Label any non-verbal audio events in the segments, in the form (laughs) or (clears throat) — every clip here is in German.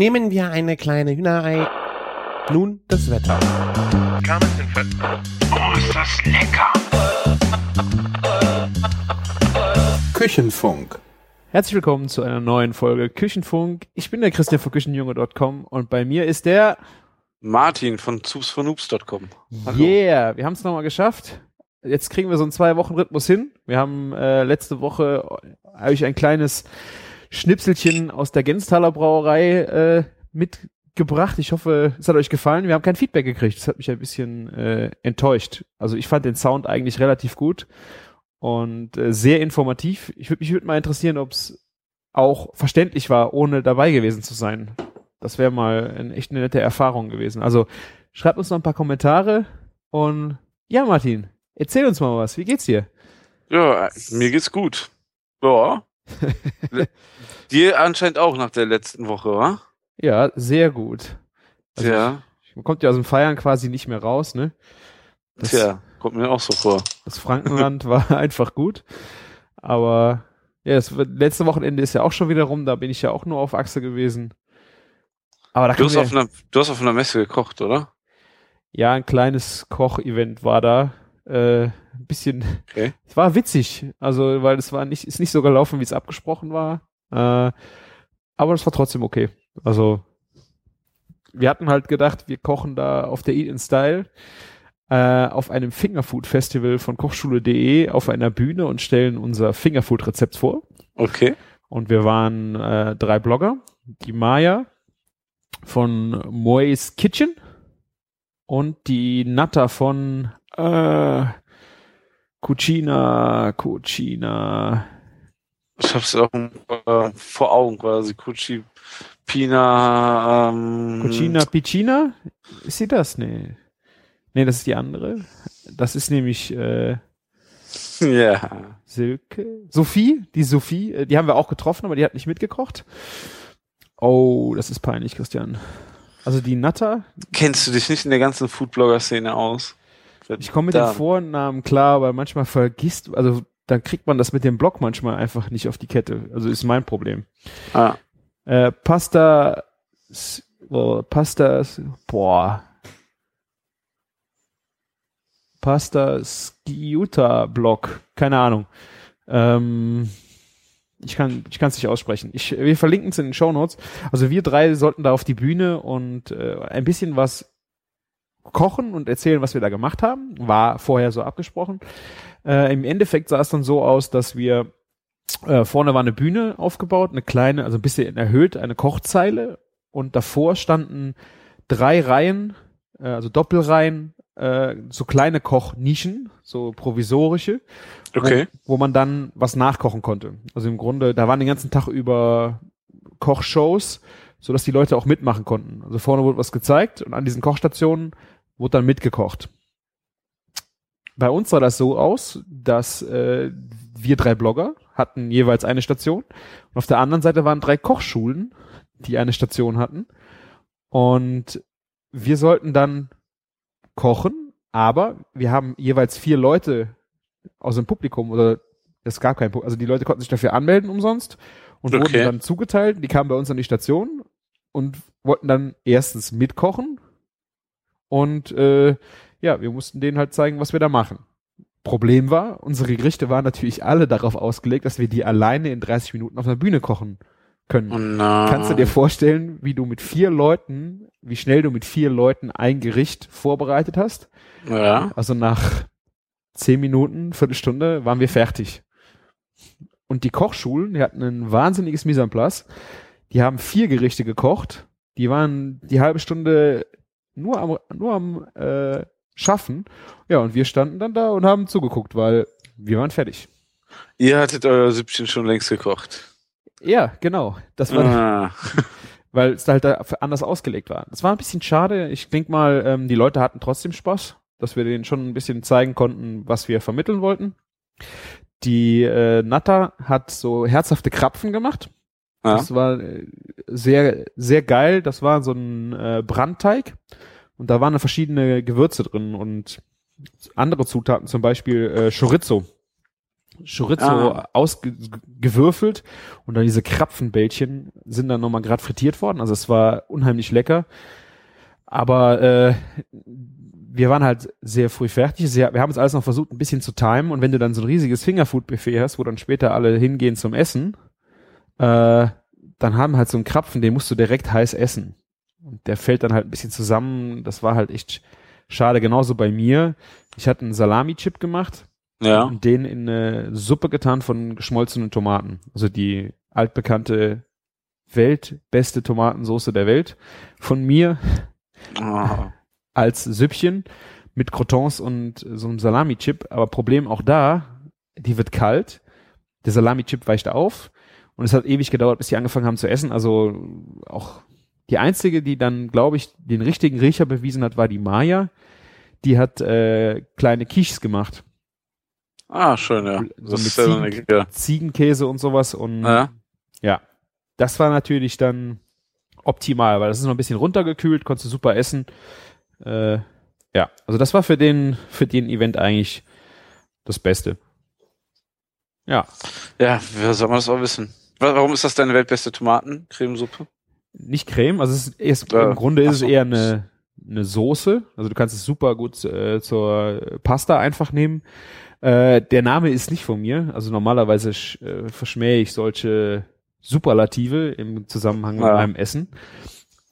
Nehmen wir eine kleine Hühnerei. Nun das Wetter. Oh, ist das lecker! Küchenfunk. Herzlich willkommen zu einer neuen Folge Küchenfunk. Ich bin der Christian von Küchenjunge.com und bei mir ist der Martin von zoopsfornoobs.com. Yeah, wir haben es nochmal geschafft. Jetzt kriegen wir so einen zwei Wochen Rhythmus hin. Wir haben äh, letzte Woche euch ein kleines Schnipselchen aus der Gensthaler Brauerei äh, mitgebracht. Ich hoffe, es hat euch gefallen. Wir haben kein Feedback gekriegt. Das hat mich ein bisschen äh, enttäuscht. Also ich fand den Sound eigentlich relativ gut und äh, sehr informativ. Ich würde mich würd mal interessieren, ob es auch verständlich war, ohne dabei gewesen zu sein. Das wäre mal ein, echt eine nette Erfahrung gewesen. Also schreibt uns noch ein paar Kommentare und ja, Martin, erzähl uns mal was. Wie geht's dir? Ja, mir geht's gut. Ja. (laughs) Dir anscheinend auch nach der letzten Woche, wa? Ja, sehr gut. Also ja. Ich, man kommt ja aus dem Feiern quasi nicht mehr raus, ne? Das, Tja, kommt mir auch so vor. Das Frankenland (laughs) war einfach gut. Aber ja, das letzte Wochenende ist ja auch schon wieder rum, da bin ich ja auch nur auf Achse gewesen. Aber da Du hast, auf einer, du hast auf einer Messe gekocht, oder? Ja, ein kleines Kochevent war da. Äh, ein (laughs) bisschen. Okay. Es war witzig, also weil es war nicht, ist nicht so gelaufen, wie es abgesprochen war. Äh, aber es war trotzdem okay. Also wir hatten halt gedacht, wir kochen da auf der Eat in Style äh, auf einem Fingerfood Festival von Kochschule.de auf einer Bühne und stellen unser Fingerfood Rezept vor. Okay. Und wir waren äh, drei Blogger, die Maya von Moe's Kitchen und die Natter von äh, Cucina, Cucina. Ich hab's auch äh, vor Augen quasi. Cucci Pina. Ähm, Cucina Piccina? Ist sie das? Nee. Nee, das ist die andere. Das ist nämlich äh, (laughs) Ja. Silke. Sophie, die Sophie, äh, die haben wir auch getroffen, aber die hat nicht mitgekocht. Oh, das ist peinlich, Christian. Also die Natter, Kennst du dich nicht in der ganzen Foodblogger-Szene aus? Ich komme mit Verdammt. Vornamen klar, aber manchmal vergisst, also dann kriegt man das mit dem Blog manchmal einfach nicht auf die Kette. Also ist mein Problem. Ah, Äh, Pasta, oh, Pasta, boah. Pasta Skiuta Blog, keine Ahnung. Ähm, ich kann ich kann es nicht aussprechen. Ich, wir verlinken es in den Show Notes. Also wir drei sollten da auf die Bühne und äh, ein bisschen was kochen und erzählen, was wir da gemacht haben. War vorher so abgesprochen. Äh, Im Endeffekt sah es dann so aus, dass wir äh, vorne war eine Bühne aufgebaut, eine kleine, also ein bisschen erhöht, eine Kochzeile und davor standen drei Reihen, äh, also Doppelreihen, äh, so kleine Kochnischen, so provisorische, okay. wo, wo man dann was nachkochen konnte. Also im Grunde, da waren den ganzen Tag über Kochshows, so dass die Leute auch mitmachen konnten. Also vorne wurde was gezeigt und an diesen Kochstationen wurde dann mitgekocht. Bei uns sah das so aus, dass äh, wir drei Blogger hatten jeweils eine Station und auf der anderen Seite waren drei Kochschulen, die eine Station hatten und wir sollten dann kochen, aber wir haben jeweils vier Leute aus dem Publikum oder es gab kein Publikum, also die Leute konnten sich dafür anmelden umsonst und Okay. wurden dann zugeteilt, die kamen bei uns an die Station und wollten dann erstens mitkochen und äh, ja, wir mussten denen halt zeigen, was wir da machen. Problem war, unsere Gerichte waren natürlich alle darauf ausgelegt, dass wir die alleine in 30 Minuten auf einer Bühne kochen können. Oh nein. Kannst du dir vorstellen, wie du mit vier Leuten, wie schnell du mit vier Leuten ein Gericht vorbereitet hast? Ja. Also nach zehn Minuten, Viertelstunde waren wir fertig. Und die Kochschulen, die hatten ein wahnsinniges Mise en place. Die haben vier Gerichte gekocht. Die waren die halbe Stunde nur am, nur am äh, Schaffen. Ja, und wir standen dann da und haben zugeguckt, weil wir waren fertig. Ihr hattet euer Süppchen schon längst gekocht. Ja, genau. Das war, Ah. (laughs) weil es halt da anders ausgelegt war. Das war ein bisschen schade. Ich denke mal, ähm, die Leute hatten trotzdem Spaß, dass wir denen schon ein bisschen zeigen konnten, was wir vermitteln wollten. Die äh, Natter hat so herzhafte Krapfen gemacht. Ja. Das war äh, sehr, sehr geil. Das war so ein äh, Brandteig und da waren verschiedene Gewürze drin und andere Zutaten, zum Beispiel äh, Chorizo. Chorizo Ah. ausgewürfelt und dann diese Krapfenbällchen sind dann nochmal gerade frittiert worden. Also es war unheimlich lecker. Aber äh, wir waren halt sehr früh fertig. Sehr, wir haben uns alles noch versucht, ein bisschen zu timen. Und wenn du dann so ein riesiges Fingerfood-Buffet hast, wo dann später alle hingehen zum Essen, äh, dann haben halt so einen Krapfen, den musst du direkt heiß essen. Und der fällt dann halt ein bisschen zusammen. Das war halt echt schade. Genauso bei mir. Ich hatte einen Salami-Chip gemacht Ja. und den in eine Suppe getan von geschmolzenen Tomaten. Also die altbekannte weltbeste Tomatensoße der Welt von mir Ah. (laughs) als Süppchen mit Crotons und so einem Salami-Chip. Aber Problem auch da, die wird kalt, der Salami-Chip weicht auf und es hat ewig gedauert, bis die angefangen haben zu essen. Also auch die einzige, die dann, glaube ich, den richtigen Riecher bewiesen hat, war die Maya. Die hat äh, kleine Quiches gemacht. ah, schön, ja. So mit Ziegen- ja. Ziegenkäse und sowas und Ja. ja, das war natürlich dann optimal, weil das ist noch ein bisschen runtergekühlt, konntest du super essen. Äh, ja, also das war für den für den Event eigentlich das Beste. Ja, Ja, wer soll man das auch wissen? Wa- Warum ist das deine weltbeste Tomatencremesuppe? nicht Creme, also es ist erst, Äh, im Grunde ist es so. eher eine eine Soße, also du kannst es super gut äh, zur Pasta einfach nehmen. Äh, der Name ist nicht von mir, also normalerweise äh, verschmähe ich solche Superlative im Zusammenhang mit Ja. meinem Essen.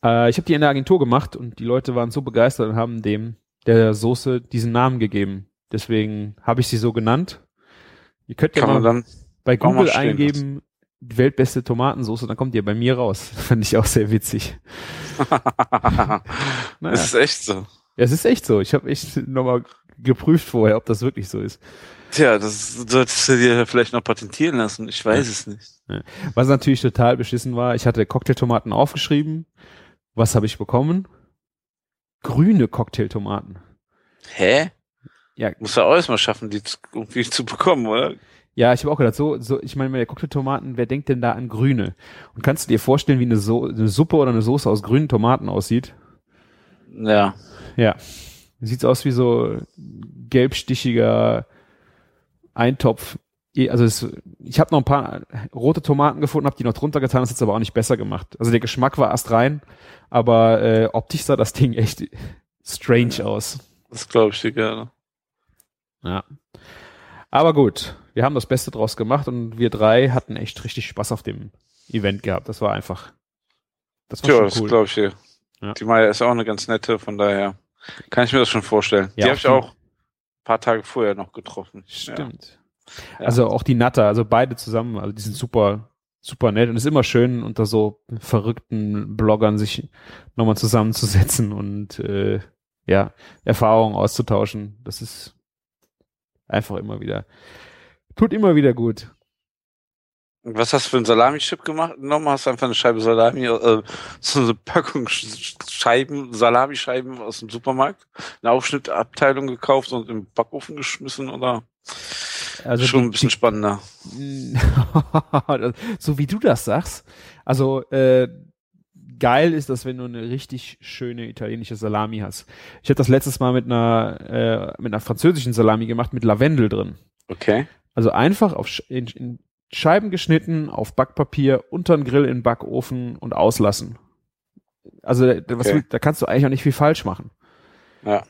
Äh, ich habe die in der Agentur gemacht und die Leute waren so begeistert und haben dem der Soße diesen Namen gegeben. Deswegen habe ich sie so genannt. Ihr könnt ja Kann man mal dann. bei Google eingeben, weltbeste Tomatensoße, dann kommt ihr bei mir raus. (laughs) Fand ich auch sehr witzig. (laughs) Naja. Das ist echt so. Ja, es ist echt so. Ich habe echt nochmal geprüft vorher, ob das wirklich so ist. Tja, das solltest du dir vielleicht noch patentieren lassen. Ich weiß es nicht. Was natürlich total beschissen war, ich hatte Cocktailtomaten aufgeschrieben. Was habe ich bekommen? Grüne Cocktailtomaten. Hä? Ja. Muss ja auch erstmal schaffen, die irgendwie zu bekommen, oder? Ja, ich habe auch gedacht, so, so, ich meine, bei Cocktailtomaten, wer denkt denn da an Grüne? Und kannst du dir vorstellen, wie eine, so eine Suppe oder eine Soße aus grünen Tomaten aussieht? Ja. Ja. Sieht aus wie so gelbstichiger Eintopf. Also es, ich habe noch ein paar rote Tomaten gefunden, habe die noch drunter getan, das hat aber auch nicht besser gemacht. Also der Geschmack war astrein, aber äh, optisch sah das Ding echt strange aus. Das glaube ich dir gerne. Ja. Aber gut, wir haben das Beste draus gemacht und wir drei hatten echt richtig Spaß auf dem Event gehabt. Das war einfach, das war Tja, schon das cool. glaube ich dir. Ja. Die Maya ist auch eine ganz nette, von daher kann ich mir das schon vorstellen. Ja, die habe ich auch ein paar Tage vorher noch getroffen. Stimmt. Ja. Also auch die Natter, also beide zusammen, also die sind super, super nett und es ist immer schön, unter so verrückten Bloggern sich nochmal zusammenzusetzen und äh, ja, Erfahrungen auszutauschen. Das ist einfach immer wieder, tut immer wieder gut. Was hast du für einen Salami-Chip gemacht? Genommen hast du einfach eine Scheibe Salami, äh, so eine Packung Sch- Scheiben, Salamischeiben aus dem Supermarkt, eine Aufschnittabteilung gekauft und im Backofen geschmissen oder Also schon die- ein bisschen spannender. (laughs) so wie du das sagst. Also äh, geil ist das, wenn du eine richtig schöne italienische Salami hast. Ich habe das letztes Mal mit einer äh, mit einer französischen Salami gemacht mit Lavendel drin. Okay. Also einfach auf in, in Scheiben geschnitten, auf Backpapier, unter den Grill in den Backofen und auslassen. Also da, was, Okay. da kannst du eigentlich auch nicht viel falsch machen. Ja.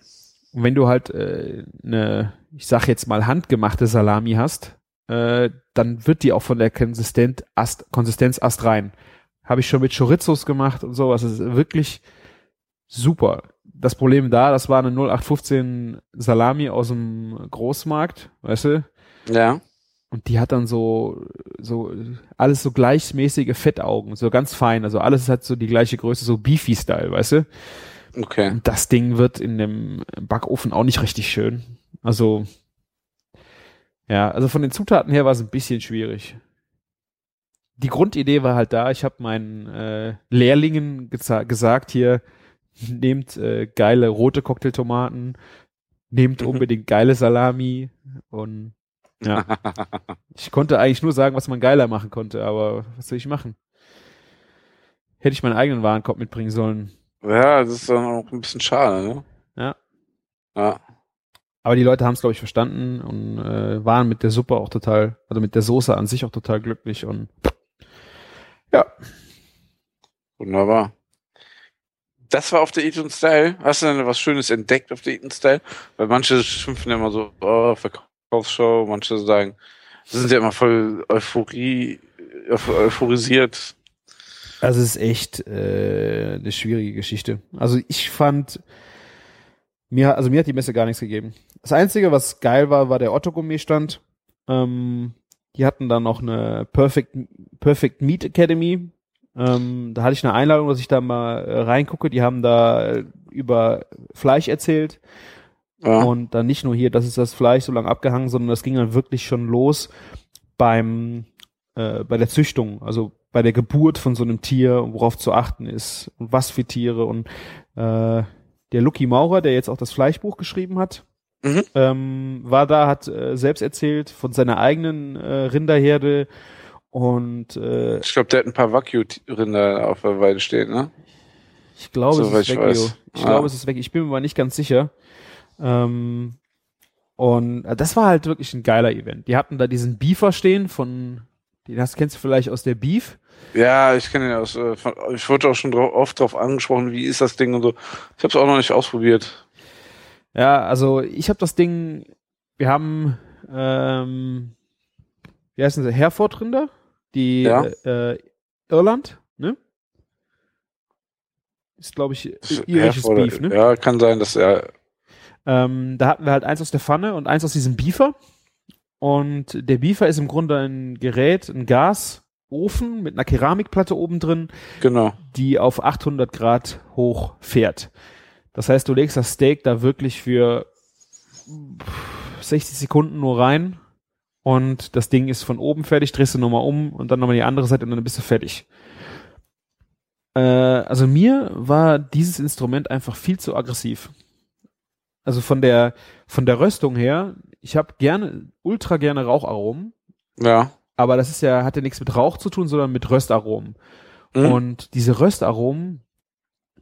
Und wenn du halt äh, eine, ich sag jetzt mal handgemachte Salami hast, äh, dann wird die auch von der Konsistent ast, Konsistenz astrein. Habe ich schon mit Chorizos gemacht und sowas. Das ist wirklich super. Das Problem da, das war eine 0815 Salami aus dem Großmarkt, weißt du? Ja. Und die hat dann so, so, alles so gleichmäßige Fettaugen, so ganz fein. Also alles hat so die gleiche Größe, so Beefy-Style, weißt du? Okay. Und das Ding wird in dem Backofen auch nicht richtig schön. Also, ja, also von den Zutaten her war es ein bisschen schwierig. Die Grundidee war halt da, ich habe meinen äh, Lehrlingen gesagt hier, nehmt äh, geile rote Cocktailtomaten, nehmt Mhm. unbedingt geile Salami und ja, (laughs) ich konnte eigentlich nur sagen, was man geiler machen konnte, aber was soll ich machen? Hätte ich meinen eigenen Warenkorb mitbringen sollen. ja, das ist dann auch ein bisschen schade, ne? Ja. Ja. aber die Leute haben es, glaube ich, verstanden und äh, waren mit der Suppe auch total, also mit der Soße an sich auch total glücklich und ja. Wunderbar. Das war auf der Eat Style. Hast du denn was Schönes entdeckt auf der Eat Style? Weil manche schimpfen ja immer so, oh, Verkaufsshow, manche sagen, sind ja immer voll Euphorie, euphorisiert. Also es ist echt äh, eine schwierige Geschichte. Also ich fand, mir, also mir hat die Messe gar nichts gegeben. Das Einzige, was geil war, war der Otto Gourmet Stand. Ähm, die hatten dann noch eine Perfect, Perfect Meat Academy. Ähm, da hatte ich eine Einladung, dass ich da mal äh, reingucke. Die haben da äh, über Fleisch erzählt. Ja. Und dann nicht nur hier, das ist das Fleisch so lange abgehangen, sondern das ging dann wirklich schon los beim äh, bei der Züchtung, also bei der Geburt von so einem Tier, worauf zu achten ist und was für Tiere und äh, der Lucky Maurer, der jetzt auch das Fleischbuch geschrieben hat, Mhm. ähm, war da, hat äh, selbst erzählt von seiner eigenen äh, Rinderherde und äh, Ich glaube, der hat ein paar Wagyu-Rinder auf der Weide stehen, ne? ich glaube, Soweit es ist ich Wagyu. weiß. Ich Ah. glaube, es ist weg. Ich bin mir aber nicht ganz sicher. Ähm, und äh, das war halt wirklich ein geiler Event. Die hatten da diesen Beefer stehen von, den hast, kennst du vielleicht aus der Beef. Ja, ich kenne ihn aus. Äh, von, ich wurde auch schon drauf, oft drauf angesprochen, wie ist das Ding und so. Ich habe es auch noch nicht ausprobiert. Ja, also ich habe das Ding, wir haben, ähm, wie heißen sie, Herford-Rinder, die Ja. äh, Irland, ne? Ist, glaube ich, irisches Beef, ne? Ja, kann sein, dass er. Ähm, da hatten wir halt eins aus der Pfanne und eins aus diesem Beefer. Und der Beefer ist im Grunde ein Gerät, ein Gasofen mit einer Keramikplatte oben drin, Genau. die auf 800 Grad hoch fährt. Das heißt, du legst das Steak da wirklich für 60 Sekunden nur rein und das Ding ist von oben fertig, drehst du nochmal um und dann nochmal die andere Seite und dann bist du fertig. Äh, also mir war dieses Instrument einfach viel zu aggressiv. Also von der von der Röstung her, ich habe gerne ultra gerne Raucharomen, Ja. aber das ist ja hat ja nichts mit Rauch zu tun, sondern mit Röstaromen. Mhm. Und diese Röstaromen,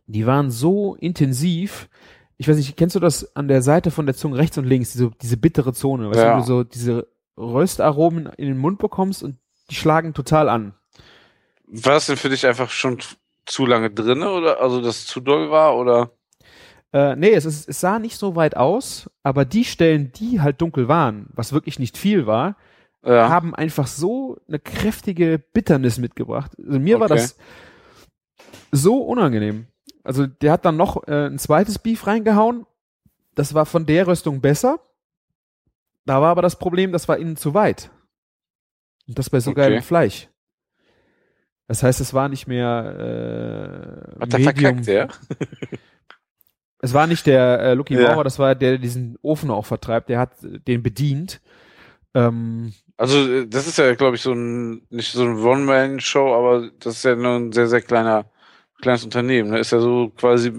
die waren so intensiv. Ich weiß nicht, kennst du das an der Seite von der Zunge rechts und links, diese, diese bittere Zone, weißt du, Ja. wenn du so diese Röstaromen in den Mund bekommst und die schlagen total an. War das denn für dich einfach schon zu lange drinne oder also dass es zu doll war oder? Äh, nee, es, ist, es sah nicht so weit aus, aber die Stellen, die halt dunkel waren, was wirklich nicht viel war, Ja. haben einfach so eine kräftige Bitternis mitgebracht. Also mir war Okay. das so unangenehm. Also der hat dann noch äh, ein zweites Beef reingehauen. Das war von der Röstung besser. Da war aber das Problem, das war innen zu weit. Und das bei so Okay. geilem Fleisch. Das heißt, es war nicht mehr äh, Hat der Medium. verkackt, ja? (laughs) Es war nicht der äh, Lucky Ja. Maurer, das war der, der diesen Ofen auch vertreibt. Der hat den bedient. Ähm, Also äh, das ist ja, glaube ich, so ein nicht so ein One-Man-Show, aber das ist ja nur ein sehr, sehr kleiner kleines Unternehmen. Ne? Ist ja so quasi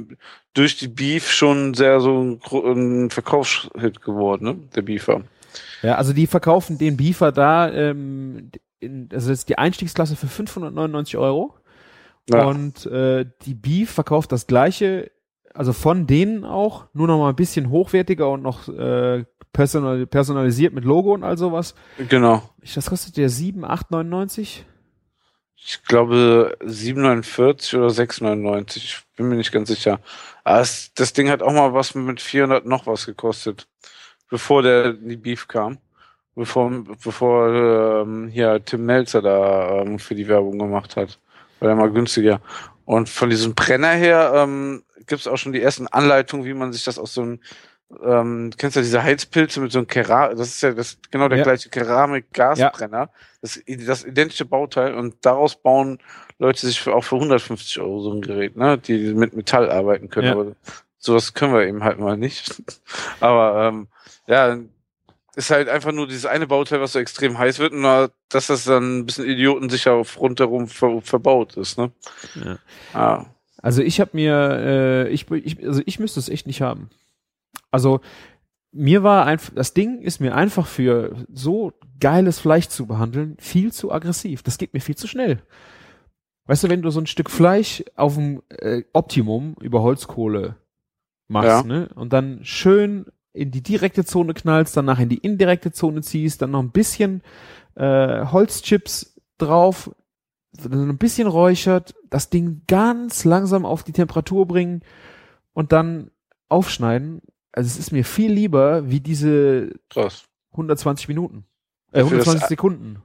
durch die Beef schon sehr so ein, ein Verkaufshit geworden, ne? Der Beefer. Ja, also die verkaufen den Beefer da, ähm, in, also das ist die Einstiegsklasse für 599 Euro. Ja. Und äh, die Beef verkauft das gleiche, also von denen auch, nur noch mal ein bisschen hochwertiger und noch äh, personal, personalisiert mit Logo und all sowas. Genau. Ich, das kostet ja 7, 8, 99. Ich glaube 7,49 oder 6,99. Ich bin mir nicht ganz sicher. Aber es, das Ding hat auch mal was mit 400 noch was gekostet. Bevor der die Beef kam. Bevor, bevor ähm, hier Tim Melzer da ähm, für die Werbung gemacht hat. War ja mal günstiger. Und von diesem Brenner her ähm, gibt es auch schon die ersten Anleitungen, wie man sich das aus so einem ähm, kennst du ja diese Heizpilze mit so einem Keramik, das ist ja das genau der Ja. gleiche Keramik-Gasbrenner, das, das identische Bauteil und daraus bauen Leute sich für, auch für 150 Euro so ein Gerät, ne, die mit Metall arbeiten können, Ja. aber sowas können wir eben halt mal nicht. (laughs) aber ähm, ja, ist halt einfach nur dieses eine Bauteil, was so extrem heiß wird, nur dass das dann ein bisschen idiotensicher auf rundherum ver verbaut ist, ne? Ja. Ah. Also ich habe mir, äh, ich, ich, also ich müsste es echt nicht haben. Also mir war einfach, das Ding ist mir einfach für so geiles Fleisch zu behandeln viel zu aggressiv. Das geht mir viel zu schnell. Weißt du, wenn du so ein Stück Fleisch auf dem äh, Optimum über Holzkohle machst, Ja. ne, und dann schön in die direkte Zone knallst, danach in die indirekte Zone ziehst, dann noch ein bisschen äh, Holzchips drauf, dann ein bisschen räuchert, das Ding ganz langsam auf die Temperatur bringen und dann aufschneiden. Also es ist mir viel lieber wie diese Krass. 120 Minuten. Äh, Dafür, dass- 120 Sekunden.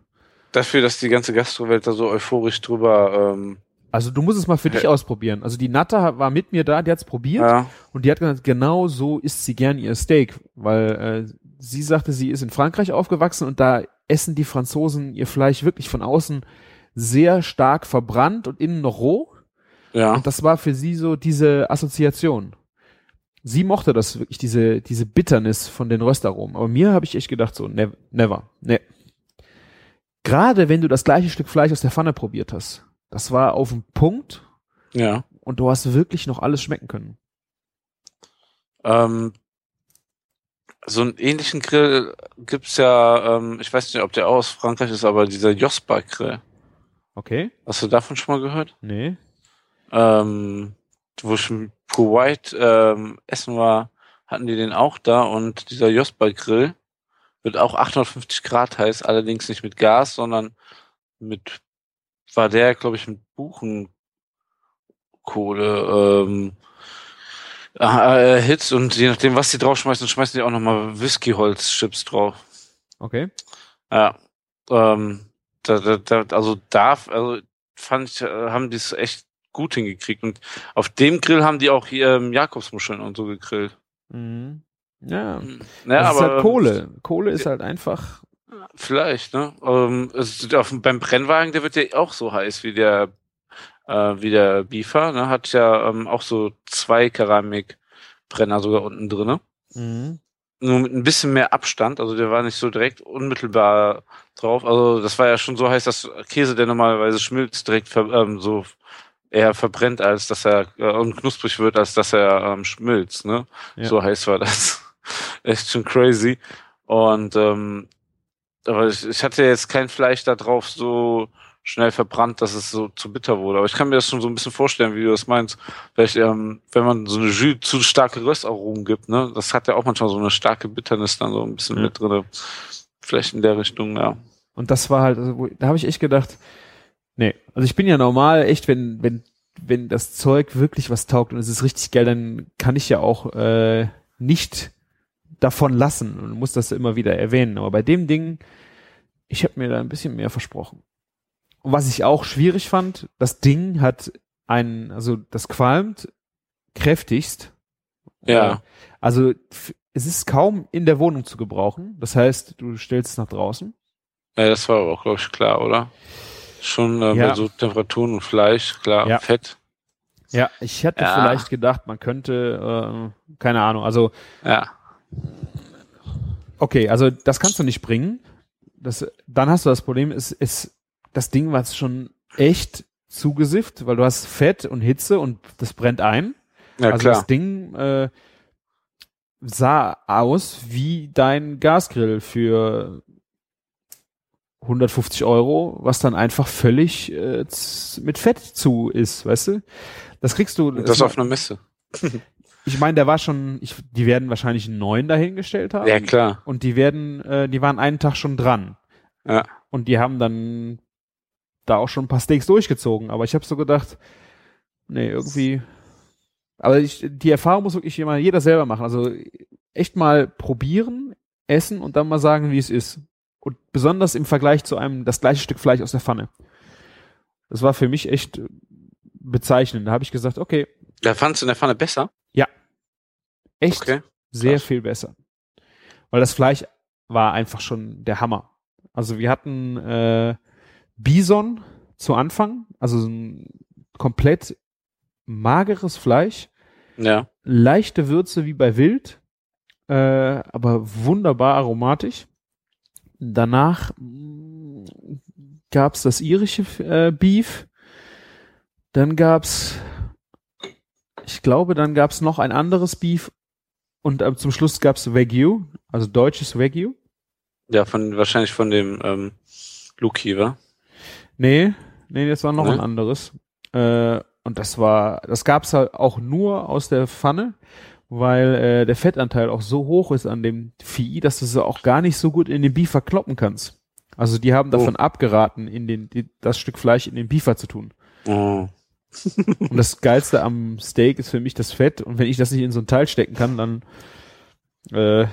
Dafür, dass die ganze Gastrowelt da so euphorisch drüber, ähm, Also du musst es mal für dich ausprobieren. Also die Natter war mit mir da, die hat's probiert ja, und die hat gesagt, genau so isst sie gern ihr Steak, weil äh, sie sagte, sie ist in Frankreich aufgewachsen und da essen die Franzosen ihr Fleisch wirklich von außen sehr stark verbrannt und innen noch roh. ja. Und das war für sie so diese Assoziation. Sie mochte das wirklich, diese, diese Bitternis von den Röstaromen. Aber mir habe ich echt gedacht, so, never, never, ne. Gerade wenn du das gleiche Stück Fleisch aus der Pfanne probiert hast, das war auf dem Punkt ja. und du hast wirklich noch alles schmecken können. Ähm, so einen ähnlichen Grill gibt's ja, ähm, ich weiß nicht, ob der auch aus Frankreich ist, aber dieser Jospa-Grill. Okay? Hast du davon schon mal gehört? Nee. Ähm, wo ich in Kuwait ähm, essen war, hatten die den auch da und dieser Jospa-Grill wird auch 850 Grad heiß, allerdings nicht mit Gas, sondern mit, war der, glaube ich, mit Buchenkohle ähm, äh, erhitzt und je nachdem, was die draufschmeißen, schmeißen die auch nochmal Whisky-Holz-Chips drauf. Okay. Ja, ähm, da, da, da, also da, also fand ich, äh, haben die es echt gut hingekriegt. Und auf dem Grill haben die auch hier ähm, Jakobsmuscheln und so gegrillt. Mhm. Ja. Ja, das ist aber halt Kohle. Kohle ist halt einfach. Vielleicht, ne? Ähm, auf, beim Brennwagen, der wird ja auch so heiß wie der, äh, wie der Beefer, ne? Hat ja ähm, auch so zwei Keramikbrenner sogar unten drinne. Mhm. Nur mit ein bisschen mehr Abstand, also der war nicht so direkt unmittelbar drauf. Also das war ja schon so heiß, dass Käse, der normalerweise schmilzt, direkt ver ähm, so eher verbrennt, als dass er äh, und knusprig wird, als dass er ähm, schmilzt. Ne? Ja. So heiß war das. (laughs) Echt schon crazy. Und ähm, aber ich, ich hatte jetzt kein Fleisch da drauf so schnell verbrannt, dass es so zu bitter wurde. Aber ich kann mir das schon so ein bisschen vorstellen, wie du das meinst. Vielleicht, ähm, wenn man so eine Jus zu starke Röstaromen gibt, ne, das hat ja auch manchmal so eine starke Bitternis dann so ein bisschen Ja. mit drinne. Vielleicht in der Richtung, ja. Und das war halt, also, wo, da habe ich echt gedacht, nee, also ich bin ja normal, echt, wenn, wenn, wenn das Zeug wirklich was taugt und es ist richtig geil, dann kann ich ja auch äh, nicht davon lassen und muss das immer wieder erwähnen. Aber bei dem Ding, ich habe mir da ein bisschen mehr versprochen. Und was ich auch schwierig fand, das Ding hat einen, also das qualmt kräftigst. Ja. Äh, Also es ist kaum in der Wohnung zu gebrauchen. Das heißt, du stellst es nach draußen. ja das war aber auch, glaube ich, klar, oder? Schon äh, Ja. bei so Temperaturen und Fleisch, klar, Ja. Fett. Ja, ich hätte Ja. vielleicht gedacht, man könnte, äh, keine Ahnung, also Ja. okay, also das kannst du nicht bringen. Das, dann hast du das Problem, es ist das Ding war schon echt zugesifft, weil du hast Fett und Hitze und das brennt ein. Ja, also klar. das Ding äh, sah aus wie dein Gasgrill für 150 Euro, was dann einfach völlig äh, mit Fett zu ist, weißt du? Das kriegst du. Und das auf einer Messe. (laughs) Ich meine, der war schon, ich, die werden wahrscheinlich einen neuen dahingestellt haben. Ja, klar. Und die werden, äh, die waren einen Tag schon dran. Ja. Und die haben dann da auch schon ein paar Steaks durchgezogen. Aber ich habe so gedacht, nee, irgendwie. Aber ich, die Erfahrung muss wirklich immer jeder selber machen. Also echt mal probieren, essen und dann mal sagen, wie es ist. Und besonders im Vergleich zu einem das gleiche Stück Fleisch aus der Pfanne. Das war für mich echt bezeichnend. Da habe ich gesagt, okay, Da fandst du in der Pfanne besser? echt Okay. sehr krass. viel besser. Weil das Fleisch war einfach schon der Hammer. Also wir hatten äh, Bison zu Anfang, also so ein komplett mageres Fleisch, Ja. leichte Würze wie bei Wild, äh, aber wunderbar aromatisch. Danach mh, gab's das irische äh, Beef. Dann gab's, ich glaube, dann gab's noch ein anderes Beef und äh, zum Schluss gab's Wagyu, also deutsches Wagyu. Ja, von, wahrscheinlich von dem, ähm, Luki, wa? Nee, nee, das war noch Nee? ein anderes. Äh, und das war, das gab's halt auch nur aus der Pfanne, weil äh, der Fettanteil auch so hoch ist an dem Vieh, dass du sie auch gar nicht so gut in den Beefer kloppen kannst. Also die haben davon abgeraten, in den die, das Stück Fleisch in den Beefer zu tun. Oh. Und das Geilste am Steak ist für mich das Fett. Und wenn ich das nicht in so ein Teil stecken kann, dann äh,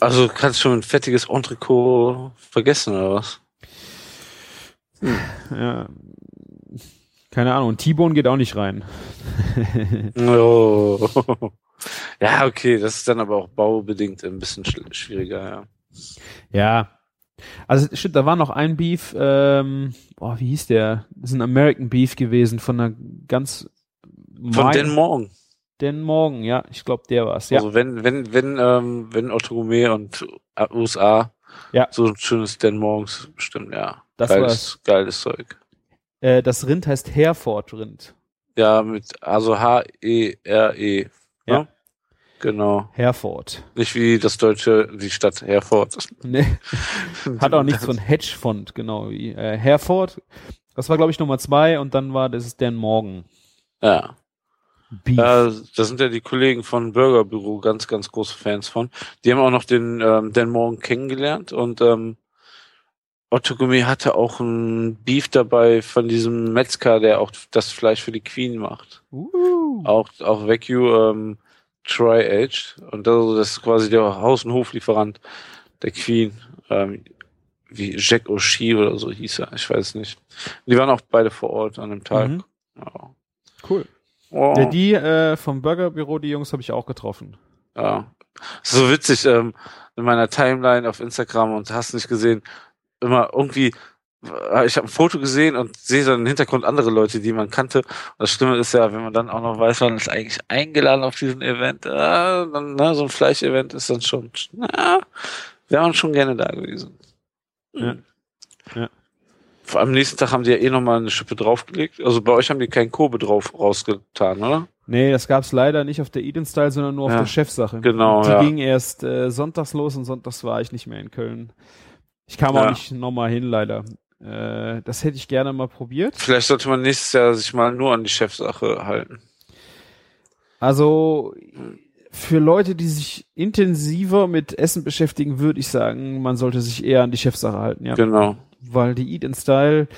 Also kannst du ein fettiges Entrecot vergessen, oder was? Ja, keine Ahnung. Und T-Bone geht auch nicht rein. (laughs) Oh. Ja, okay, das ist dann aber auch baubedingt ein bisschen schwieriger, ja. Ja. Also stimmt, da war noch ein Beef, ähm, boah, wie hieß der? Das ist ein American Beef gewesen von einer ganz Von den Morgen. Den Morgen, ja, ich glaube, der war's. Ja, Also wenn, wenn, wenn, ähm, wenn Otto Gourmet und USA Ja. so ein schönes Den Morgens bestimmt, ja. Das geiles, geiles Zeug. äh, das Rind heißt Hereford Rind. Ja, mit, also H-E-R-E. Ja. ne? Genau. Hereford. Nicht wie das deutsche, die Stadt Herford. Nee. Hat auch nichts von Hedgefond, genau. Wie, äh, Hereford, das war glaube ich Nummer zwei und dann war das ist Dan Morgan. Ja. Beef. Ja, da sind ja die Kollegen von Burger Büro ganz, ganz große Fans von. Die haben auch noch den ähm, Dan Morgan kennengelernt und ähm, Otto Gummi hatte auch ein Beef dabei von diesem Metzger, der auch das Fleisch für die Queen macht. Uh. Auch, auch Vacu ähm, Tri-Aged. Und das, das ist quasi der Haus- und Hoflieferant der Queen. Ähm, wie Jack O'Shea oder so hieß er, ich weiß nicht. Die waren auch beide vor Ort an dem Tag. Mhm. Ja. Cool. Oh. Ja, die äh, vom Burgerbüro, die Jungs habe ich auch getroffen. Ja. So witzig, ähm, in meiner Timeline auf Instagram und hast nicht gesehen, immer irgendwie, äh, ich habe ein Foto gesehen und sehe so im Hintergrund andere Leute, die man kannte. Und das Schlimme ist ja, wenn man dann auch noch weiß, man ist eigentlich eingeladen auf diesen Event, äh, dann, ne, so ein Fleischevent ist dann schon, na, wäre man schon gerne da gewesen. Ja. Ja. Vor allem nächsten Tag haben die ja eh nochmal eine Schippe draufgelegt. Also bei euch haben die keinen Kobe drauf rausgetan, oder? Nee, das gab's leider nicht auf der Eden Style, sondern nur auf Ja. der Chefsache. Genau, Die ja. ging erst äh, sonntags los und sonntags war ich nicht mehr in Köln. Ich kam auch Ja. nicht nochmal hin, leider. Äh, das hätte ich gerne mal probiert. Vielleicht sollte man nächstes Jahr sich mal nur an die Chefsache halten. Also für Leute, die sich intensiver mit Essen beschäftigen, würde ich sagen, man sollte sich eher an die Chefsache halten, ja. Genau. Weil die Eat in Style,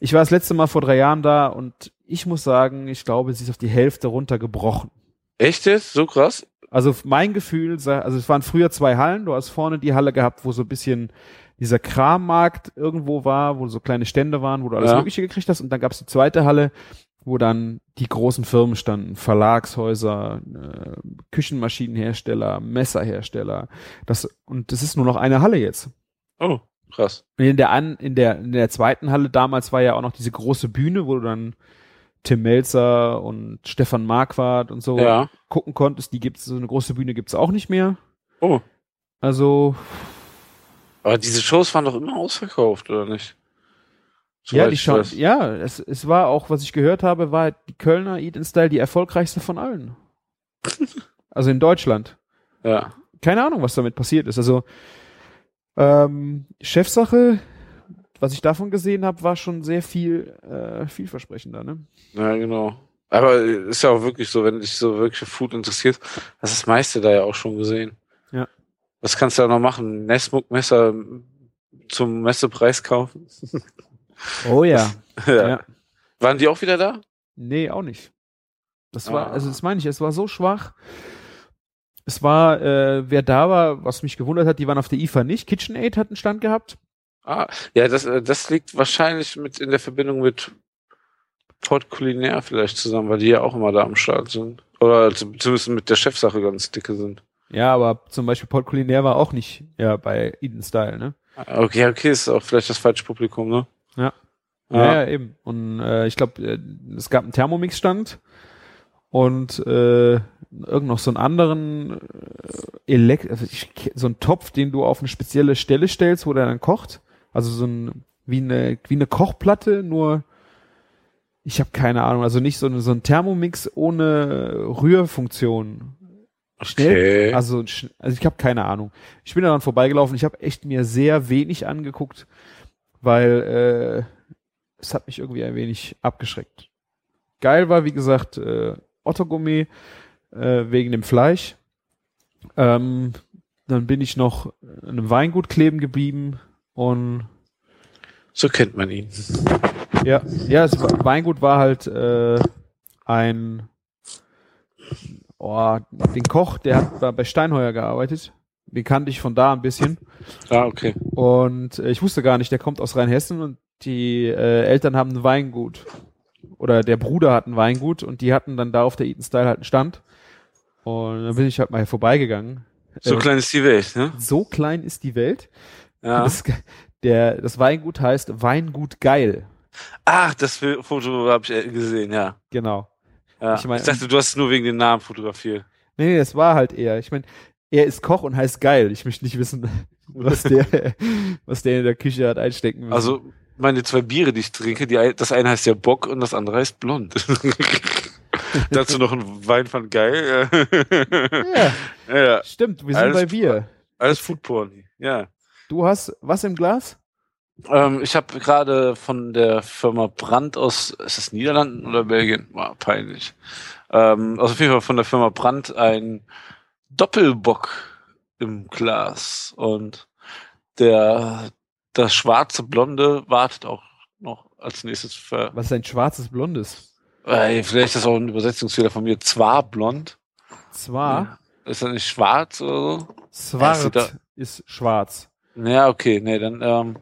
ich war das letzte Mal vor drei Jahren da und ich muss sagen, ich glaube, sie ist auf die Hälfte runtergebrochen. Echt jetzt? So krass? Also mein Gefühl, also es waren früher zwei Hallen, du hast vorne die Halle gehabt, wo so ein bisschen dieser Krammarkt irgendwo war, wo so kleine Stände waren, wo du alles Ja. Mögliche gekriegt hast und dann gab es die zweite Halle, wo dann die großen Firmen standen, Verlagshäuser, äh, Küchenmaschinenhersteller, Messerhersteller. Das und das ist nur noch eine Halle jetzt. Oh, krass. Und In der an, in der in der zweiten Halle damals war ja auch noch diese große Bühne, wo du dann Tim Melzer und Stefan Marquardt und so Ja. gucken konntest. Die gibt's so eine große Bühne gibt's auch nicht mehr. Oh. Also Aber diese Shows waren doch immer ausverkauft, oder nicht? ja, die weiß. ja, es, es war auch, was ich gehört habe, war die Kölner Eat in Style die erfolgreichste von allen. (laughs) also in Deutschland. Ja. Keine Ahnung, was damit passiert ist. Also ähm, Chefsache, was ich davon gesehen habe, war schon sehr viel äh, vielversprechender. Ne? Ja, genau. Aber ist ja auch wirklich so, wenn dich so wirklich für Food interessiert, hast du das meiste da ja auch schon gesehen. Ja. Was kannst du da noch machen? Nesmuck-Messer zum Messepreis kaufen? (laughs) Oh ja. (laughs) ja. ja. Waren die auch wieder da? Nee, auch nicht. Das war, Ah. also das meine ich, es war so schwach. Es war, äh, wer da war, was mich gewundert hat, die waren auf der IFA nicht. KitchenAid hat einen Stand gehabt. Ah, ja, das, äh, das liegt wahrscheinlich mit in der Verbindung mit Port Culinaire vielleicht zusammen, weil die ja auch immer da am Start sind. Oder zum- zumindest mit der Chefsache ganz dicke sind. Ja, aber zum Beispiel Paul Culinaire war auch nicht ja, bei Eden Style, ne? Ah, Okay, okay, ist auch vielleicht das falsche Publikum, ne? Ja. Ja, Ja, ja eben. Und äh, ich glaube, äh, es gab einen Thermomix-Stand und äh, irgend noch so einen anderen äh, Elekt also ich, so einen Topf, den du auf eine spezielle Stelle stellst, wo der dann kocht. Also so ein wie eine wie eine Kochplatte, nur ich habe keine Ahnung, also nicht so, eine, so ein Thermomix ohne Rührfunktion. Schnell, Okay. also, also ich habe keine Ahnung. Ich bin daran vorbeigelaufen. Ich habe echt mir sehr wenig angeguckt, weil äh, es hat mich irgendwie ein wenig abgeschreckt. Geil war, wie gesagt, äh, Otto Gourmet. Äh, wegen dem Fleisch. Ähm, dann bin ich noch in einem Weingut kleben geblieben und So kennt man ihn. ja, ja, das Weingut war halt äh, ein oh, den Koch, der hat bei- bei Steinheuer gearbeitet. Den kannte ich von da ein bisschen. Ah, okay. Und äh, ich wusste gar nicht, der kommt aus Rheinhessen und die äh, Eltern haben ein Weingut. Oder der Bruder hat ein Weingut und die hatten dann da auf der Eaton Style halt einen Stand. Und dann bin ich halt mal vorbeigegangen. So Äh, klein ist die Welt, ne? so klein ist die Welt. Ja. Das, der, das Weingut heißt Weingut Geil. Ach, das Foto habe ich äh, gesehen, ja. Genau. ja. Ich Ich, mein- dachte, du hast es nur wegen dem Namen fotografiert. Nee, nee, das war halt eher. Ich meine, er ist Koch und heißt Geil. Ich möchte nicht wissen, (laughs) was der, (laughs) was der in der Küche hat einstecken müssen. Also, meine zwei Biere, die ich trinke, die, das eine heißt ja Bock und das andere heißt Blond. (laughs) (laughs) Dazu noch ein Wein von Geil. Ja, (laughs) ja, stimmt, wir sind Alles bei Bier. Alles Foodporn. Ja. Du hast was im Glas? Ähm, ich habe gerade von der Firma Brandt aus, ist das Niederlanden oder Belgien? War peinlich. Ähm, also auf jeden Fall von der Firma Brandt ein Doppelbock im Glas. Und der, das schwarze Blonde wartet auch noch als nächstes für, Was ist ein schwarzes Blondes? Äh, vielleicht ist das auch ein Übersetzungsfehler von mir, zwar blond. Zwar, Ist das nicht schwarz oder so? Sieht da- ist schwarz. Ja, okay, nee, dann, ähm,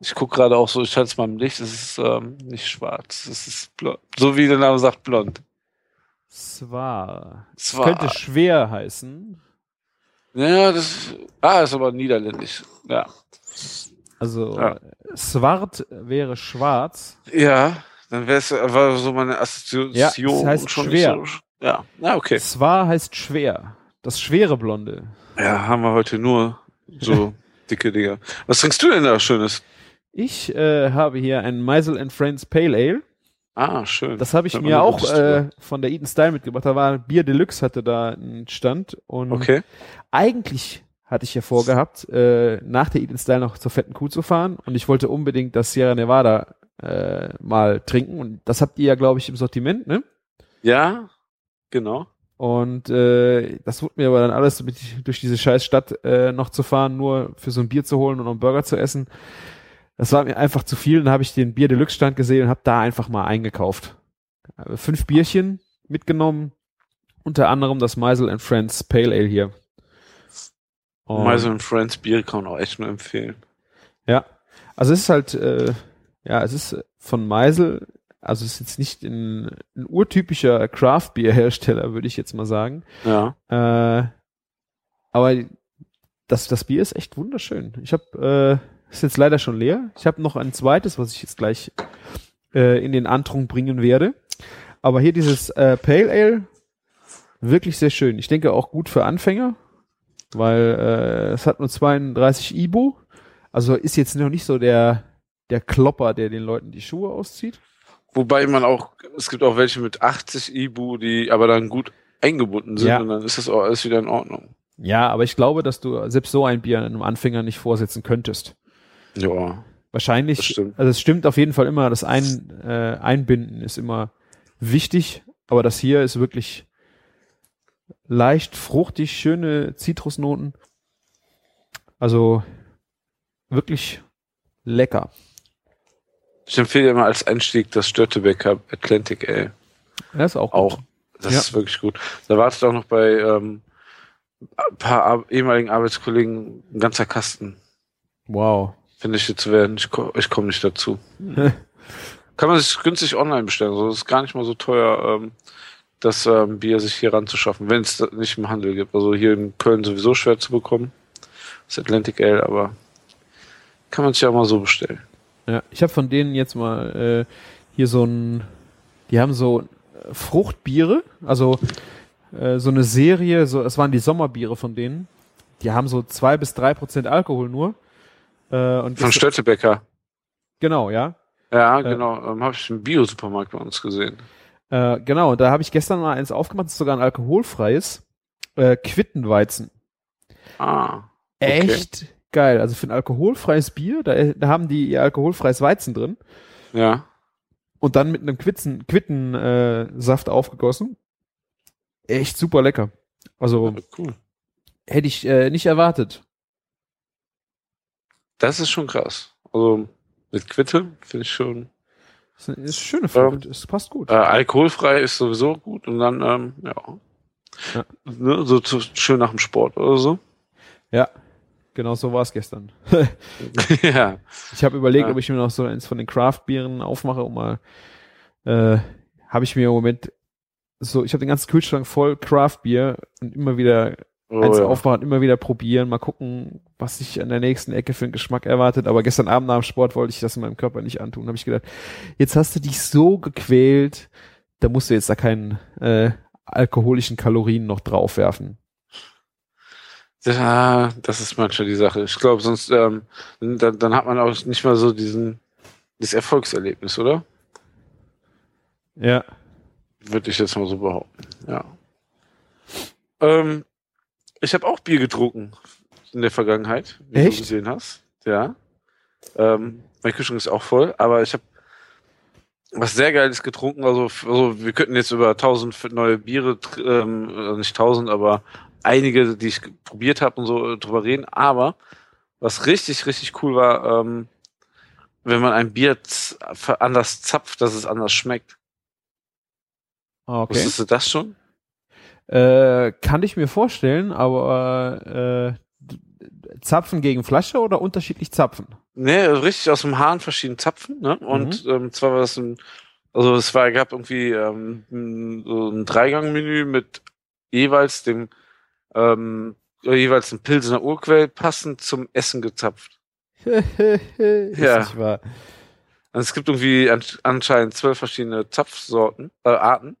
ich guck gerade auch so, ich halte es mal im Licht, es ist ähm, nicht schwarz, es ist blond. So wie der Name sagt, blond. Zwar. Zwar. könnte schwer heißen. Ja, das, ah, ist aber niederländisch. Ja. Also, Ja. Swart wäre schwarz. Ja, dann wäre es war so meine Assoziation Ja, es heißt schon schwer. so. Ja, na okay. Zwar heißt schwer. Das schwere Blonde. Ja, haben wir heute nur so (laughs) dicke Dinger. Was trinkst du denn da Schönes? Ich äh, habe hier ein Meisel and Friends Pale Ale. Ah, schön. Das habe ich Hört mir auch äh, von der Eaton Style mitgebracht. Da war Bier Deluxe, hatte da einen Stand. Und Okay. eigentlich hatte ich ja vorgehabt, äh, nach der Eaton Style noch zur fetten Kuh zu fahren. Und ich wollte unbedingt das Sierra Nevada äh, mal trinken. Und das habt ihr ja, glaube ich, im Sortiment, ne? Ja, genau. Und äh, das wurde mir aber dann alles mit, durch diese scheiß Stadt äh, noch zu fahren, nur für so ein Bier zu holen und einen Burger zu essen. Das war mir einfach zu viel. Dann habe ich den Bier Deluxe Stand gesehen und habe da einfach mal eingekauft. Äh, Fünf Bierchen mitgenommen, unter anderem das Meisel and Friends Pale Ale hier. Und- Meisel and Friends Bier kann man auch echt nur empfehlen. Ja, also es ist halt, äh, ja, es ist von Meisel, also es ist jetzt nicht ein, ein urtypischer Craft Beer Hersteller, würde ich jetzt mal sagen. Ja. Äh, aber das, das Bier ist echt wunderschön. Ich habe, äh, ist jetzt leider schon leer. Ich habe noch ein zweites, was ich jetzt gleich äh, in den Antrunk bringen werde. Aber hier dieses äh, Pale Ale, wirklich sehr schön. Ich denke auch gut für Anfänger, weil äh, es hat nur 32 Ibu. Also ist jetzt noch nicht so der, der Klopper, der den Leuten die Schuhe auszieht. Wobei man auch, es gibt auch welche mit 80 Ibu, die aber dann gut eingebunden sind Ja. und dann ist das auch alles wieder in Ordnung. Ja, aber ich glaube, dass du selbst so ein Bier einem Anfänger nicht vorsetzen könntest. Ja, Wahrscheinlich, das stimmt. also es stimmt auf jeden Fall immer, das ein, äh, Einbinden ist immer wichtig, aber das hier ist wirklich leicht fruchtig, schöne Zitrusnoten. Also wirklich lecker. Ich empfehle immer als Einstieg das Störtebecker Atlantic Ale. Das ist auch, Auch. gut. Das Ja. ist wirklich gut. Da wartet auch noch bei ähm, ein paar Ar ehemaligen Arbeitskollegen ein ganzer Kasten. Wow. Finde ich jetzt werden. Ich, ko ich komme nicht dazu. (laughs) Kann man sich günstig online bestellen. So, das ist gar nicht mal so teuer, ähm, das ähm, Bier sich hier ranzuschaffen, wenn es nicht im Handel gibt. Also hier in Köln sowieso schwer zu bekommen. Das Atlantic Ale, aber kann man sich ja mal so bestellen. Ja, ich habe von denen jetzt mal äh, hier so ein, die haben so äh, Fruchtbiere, also äh, so eine Serie, so, es waren die Sommerbiere von denen. Die haben so zwei bis drei Prozent Alkohol nur. Äh, und Von Störtebecker. genau, ja. Ja, Äh. genau. Ähm, Habe ich im Bio-Supermarkt bei uns gesehen. Äh, genau, da habe ich gestern mal eins aufgemacht, das ist sogar ein alkoholfreies äh, Quittenweizen. Ah. Okay. Echt geil. Also für ein alkoholfreies Bier, da, da haben die ihr alkoholfreies Weizen drin. Ja. und dann mit einem Quitzen, Quittensaft äh, Saft aufgegossen. echt super lecker. Also Cool. hätte ich äh, nicht erwartet. Das ist schon krass. Also mit Quitte finde ich schon. Das ist eine schöne Frucht. Es passt gut. Äh, alkoholfrei ist sowieso gut und dann, ähm, ja. Ja. Ne, so zu, schön nach dem Sport oder so. Ja, genau so war es gestern. (laughs) ja. Ich habe überlegt, Ja. ob ich mir noch so eins von den Craft-Bieren aufmache, um mal, äh, habe ich mir im Moment so, ich habe den ganzen Kühlschrank voll Craft-Bier und immer wieder Oh, eins ja. aufmachen, immer wieder probieren, mal gucken, was sich an der nächsten Ecke für einen Geschmack erwartet. Aber gestern Abend nach dem Sport wollte ich das in meinem Körper nicht antun. Habe ich gedacht, jetzt hast du dich so gequält, da musst du jetzt da keinen äh, alkoholischen Kalorien noch draufwerfen. Ja, das ist manchmal die Sache. Ich glaube, sonst ähm, dann, dann hat man auch nicht mal so diesen das Erfolgserlebnis, oder? Ja. Würde ich jetzt mal so behaupten. Ja. Ähm, ich habe auch Bier getrunken in der Vergangenheit, wie Echt? du gesehen hast. Ja. Ähm, mein Kühlschrank ist auch voll, aber ich habe was sehr Geiles getrunken. Also, also wir könnten jetzt über tausend neue Biere, ähm, äh, nicht tausend, aber einige, die ich probiert habe und so äh, drüber reden. Aber was richtig, richtig cool war, ähm, wenn man ein Bier anders zapft, dass es anders schmeckt. Ah, Okay. Wusstest du das schon? Äh, kann ich mir vorstellen, aber äh, Zapfen gegen Flasche oder unterschiedlich Zapfen? Nee, richtig aus dem Hahn verschiedene Zapfen, ne? Und ähm, zwar war das ein, also es war, gab irgendwie ähm, so ein Dreigang-Menü mit jeweils dem, ähm, jeweils ein Pilsener Urquell passend zum Essen gezapft. (laughs) Ja. Und es gibt irgendwie an, anscheinend zwölf verschiedene Zapfsorten, äh, Arten.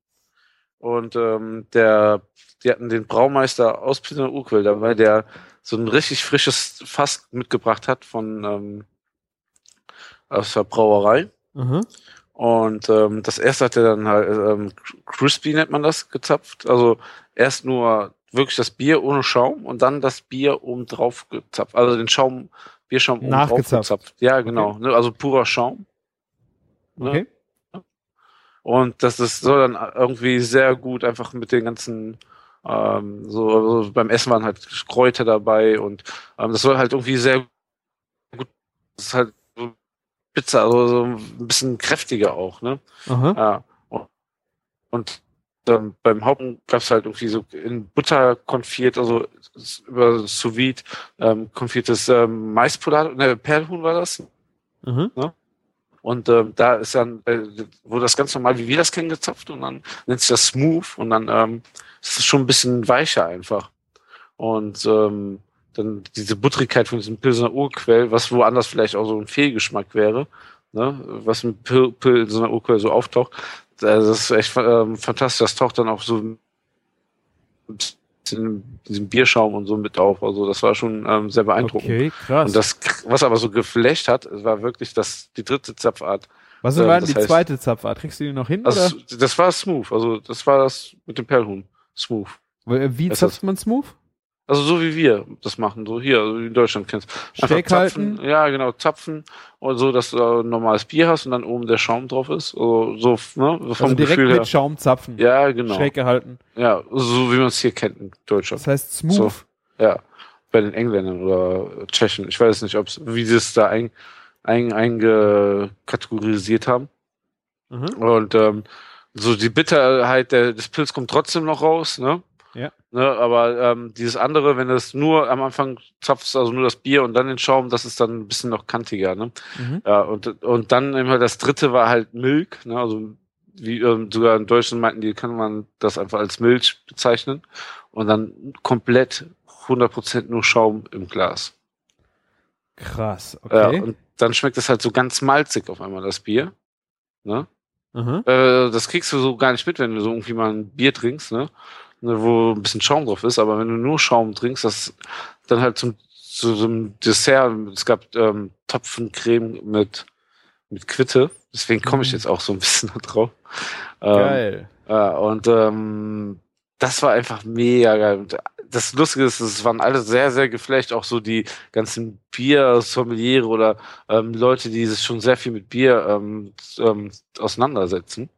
Und ähm, der, die hatten den Braumeister aus Pilsener Urquell dabei, der so ein richtig frisches Fass mitgebracht hat von ähm, aus der Brauerei. Mhm. Und ähm, das erste hat er dann halt, ähm, crispy nennt man das, gezapft. Also erst nur wirklich das Bier ohne Schaum und dann das Bier oben drauf gezapft. Also den Schaum, Bierschaum oben drauf gezapft. Ja, genau. Ne? Also purer Schaum. Ne? Okay. Und das ist so dann irgendwie sehr gut einfach mit den ganzen ähm, so also beim Essen waren halt Kräuter dabei und ähm, das soll halt irgendwie sehr gut das ist halt so Pizza also so ein bisschen kräftiger auch ne Aha. ja und, und dann beim Haupten gab es halt irgendwie so in Butter konfiert also über sous vide ähm, konfiertes ähm, Maispulver ne Perlhuhn war das Mhm. und ähm, da ist dann, äh, wurde das ganz normal, wie wir das kennen, gezapft und dann nennt sich das Smooth und dann ähm, ist es schon ein bisschen weicher einfach. Und ähm, dann diese Buttrigkeit von diesem Pilsener Urquell, was woanders vielleicht auch so ein Fehlgeschmack wäre, ne, was im Pil Pilsener Urquell so auftaucht, äh, das ist echt ähm, fantastisch. Das taucht dann auch so mit diesem Bierschaum und so mit auf. Also das war schon ähm, sehr beeindruckend. Okay, krass. Und das, was aber so geflasht hat, war wirklich das, die dritte Zapfart. Was ähm, war denn das die heißt- zweite Zapfart? Kriegst du die noch hin? Also, das war smooth. Also, das war das mit dem Perlhuhn. Smooth. Wie das zapft man Smooth? Also, so wie wir das machen. So hier, also in Deutschland kennst. Einfach Schräg halten? Zapfen. Ja, genau. Zapfen. Und so, dass du ein normales Bier hast und dann oben der Schaum drauf ist. Also, so, ne? Vom Also direkt Gefühl mit her. Schaum zapfen. Ja, genau. Schräg gehalten. Ja, so wie man es hier kennt in Deutschland. Das heißt Smooth. So. Ja. Bei den Engländern oder Tschechen. Ich weiß nicht, ob's, wie sie es da ein, ein, eingekategorisiert haben. Mhm. Und ähm, so die Bitterheit der, des Pilz kommt trotzdem noch raus, ne? Ja. Ne, aber ähm, dieses andere, wenn du es nur am Anfang zapfst, also nur das Bier und dann den Schaum, das ist dann ein bisschen noch kantiger, ne? Mhm. Ja, und, und dann immer das dritte war halt Milk, ne? Also wie ähm, sogar in Deutschland meinten die, kann man das einfach als Milch bezeichnen. Und dann komplett 100% nur Schaum im Glas. Krass, Ja, okay. und dann schmeckt es halt so ganz malzig auf einmal, das Bier. Ne? Mhm. Äh, das kriegst du so gar nicht mit, wenn du so irgendwie mal ein Bier trinkst, ne? Ne? Wo ein bisschen Schaum drauf ist, aber wenn du nur Schaum trinkst, das dann halt zum, zu so einem Dessert, es gab ähm, Topfencreme mit, mit Quitte, deswegen komme ich Mhm. jetzt auch so ein bisschen (laughs) drauf. Ähm, Geil. ja, und ähm, das war einfach mega geil. Und das Lustige ist, es waren alle sehr, sehr geflecht, auch so die ganzen Bier-Sommeliere oder ähm, Leute, die sich schon sehr viel mit Bier ähm, ähm, auseinandersetzen.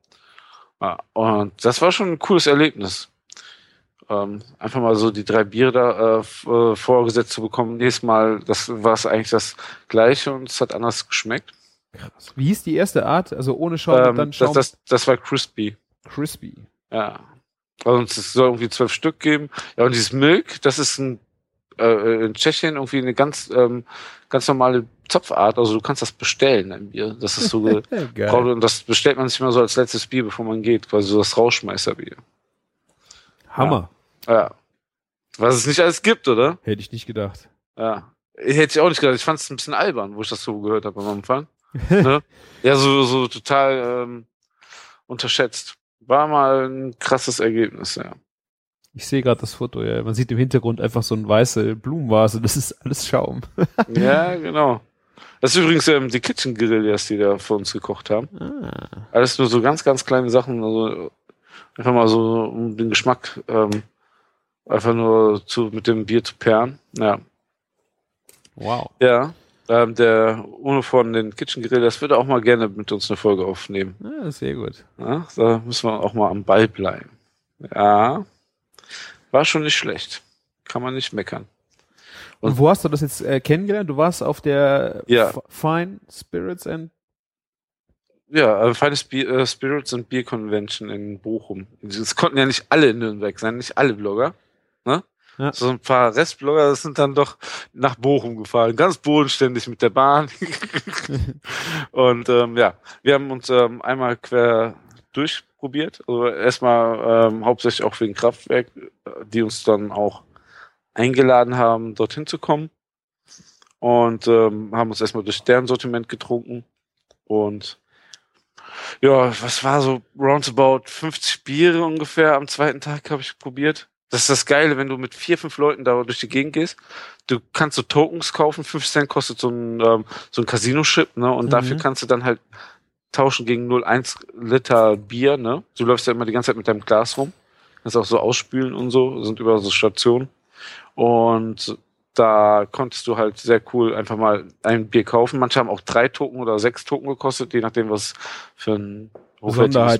Ja, und das war schon ein cooles Erlebnis. Ähm, einfach mal so die drei Biere da äh, äh, vorgesetzt zu bekommen. Nächstes Mal, das war es eigentlich das gleiche und es hat anders geschmeckt. Krass. Wie hieß die erste Art? Also ohne Schaum und Ähm, dann das, Schaum das, das war crispy. crispy. Ja. Also es soll irgendwie zwölf Stück geben. Ja, und dieses Milk, das ist ein, äh, in Tschechien irgendwie eine ganz, ähm, ganz normale Zopfart. Also du kannst das bestellen, ein Bier. Das ist so, (laughs) ge- Geil. und das bestellt man sich immer so als letztes Bier, bevor man geht. Quasi so das Rauschmeißerbier. Hammer. Ja. Was es nicht alles gibt, oder? Hätte ich nicht gedacht. Ja. Hätte ich auch nicht gedacht. Ich fand es ein bisschen albern, wo ich das so gehört habe am Anfang. ne? (laughs) Ja, so, so total ähm, unterschätzt. War mal ein krasses Ergebnis, ja. Ich sehe gerade das Foto, ja. Man sieht im Hintergrund einfach so eine weiße Blumenvase. Das ist alles Schaum. (laughs) Ja, genau. Das ist übrigens ähm, die Kitchen Guerillas, die da für uns gekocht haben. Ah. Alles nur so ganz, ganz kleine Sachen. Also einfach mal so, um den Geschmack ähm, einfach nur zu, mit dem Bier zu pairen. Ja. Wow. Ja. Ähm, der Uno von den Kitchen Guerillas würde auch mal gerne mit uns eine Folge aufnehmen. Ja, sehr gut. Ja, da müssen wir auch mal am Ball bleiben. Ja. War schon nicht schlecht. Kann man nicht meckern. Und wo hast du das jetzt äh, kennengelernt? Du warst auf der Ja. F- Fine Spirits and Ja, äh, Bier, äh, Spirits and Beer Convention in Bochum. Es konnten ja nicht alle in Nürnberg sein, nicht alle Blogger. Ne? Ja. So ein paar Restblogger sind dann doch nach Bochum gefahren, ganz bodenständig mit der Bahn. (laughs) Und ähm, ja, wir haben uns ähm, einmal quer durchprobiert. Also erstmal ähm, hauptsächlich auch wegen Kraftwerk, die uns dann auch eingeladen haben, dorthin zu kommen. Und ähm, haben uns erstmal durch deren Sortiment getrunken. Und ja, was war so roundabout 50 Biere ungefähr am zweiten Tag habe ich probiert. Das ist das Geile, wenn du mit vier, fünf Leuten da durch die Gegend gehst. Du kannst so Tokens kaufen, 5 Cent kostet so ein, ähm, so ein Casino-Chip, ne? Und Mhm. dafür kannst du dann halt tauschen gegen 0,1 Liter Bier, ne? Du läufst ja immer die ganze Zeit mit deinem Glas rum. Kannst auch so ausspülen und so, sind überall so Stationen. Und da konntest du halt sehr cool einfach mal ein Bier kaufen. Manche haben auch drei Token oder sechs Token gekostet, je nachdem, was für ein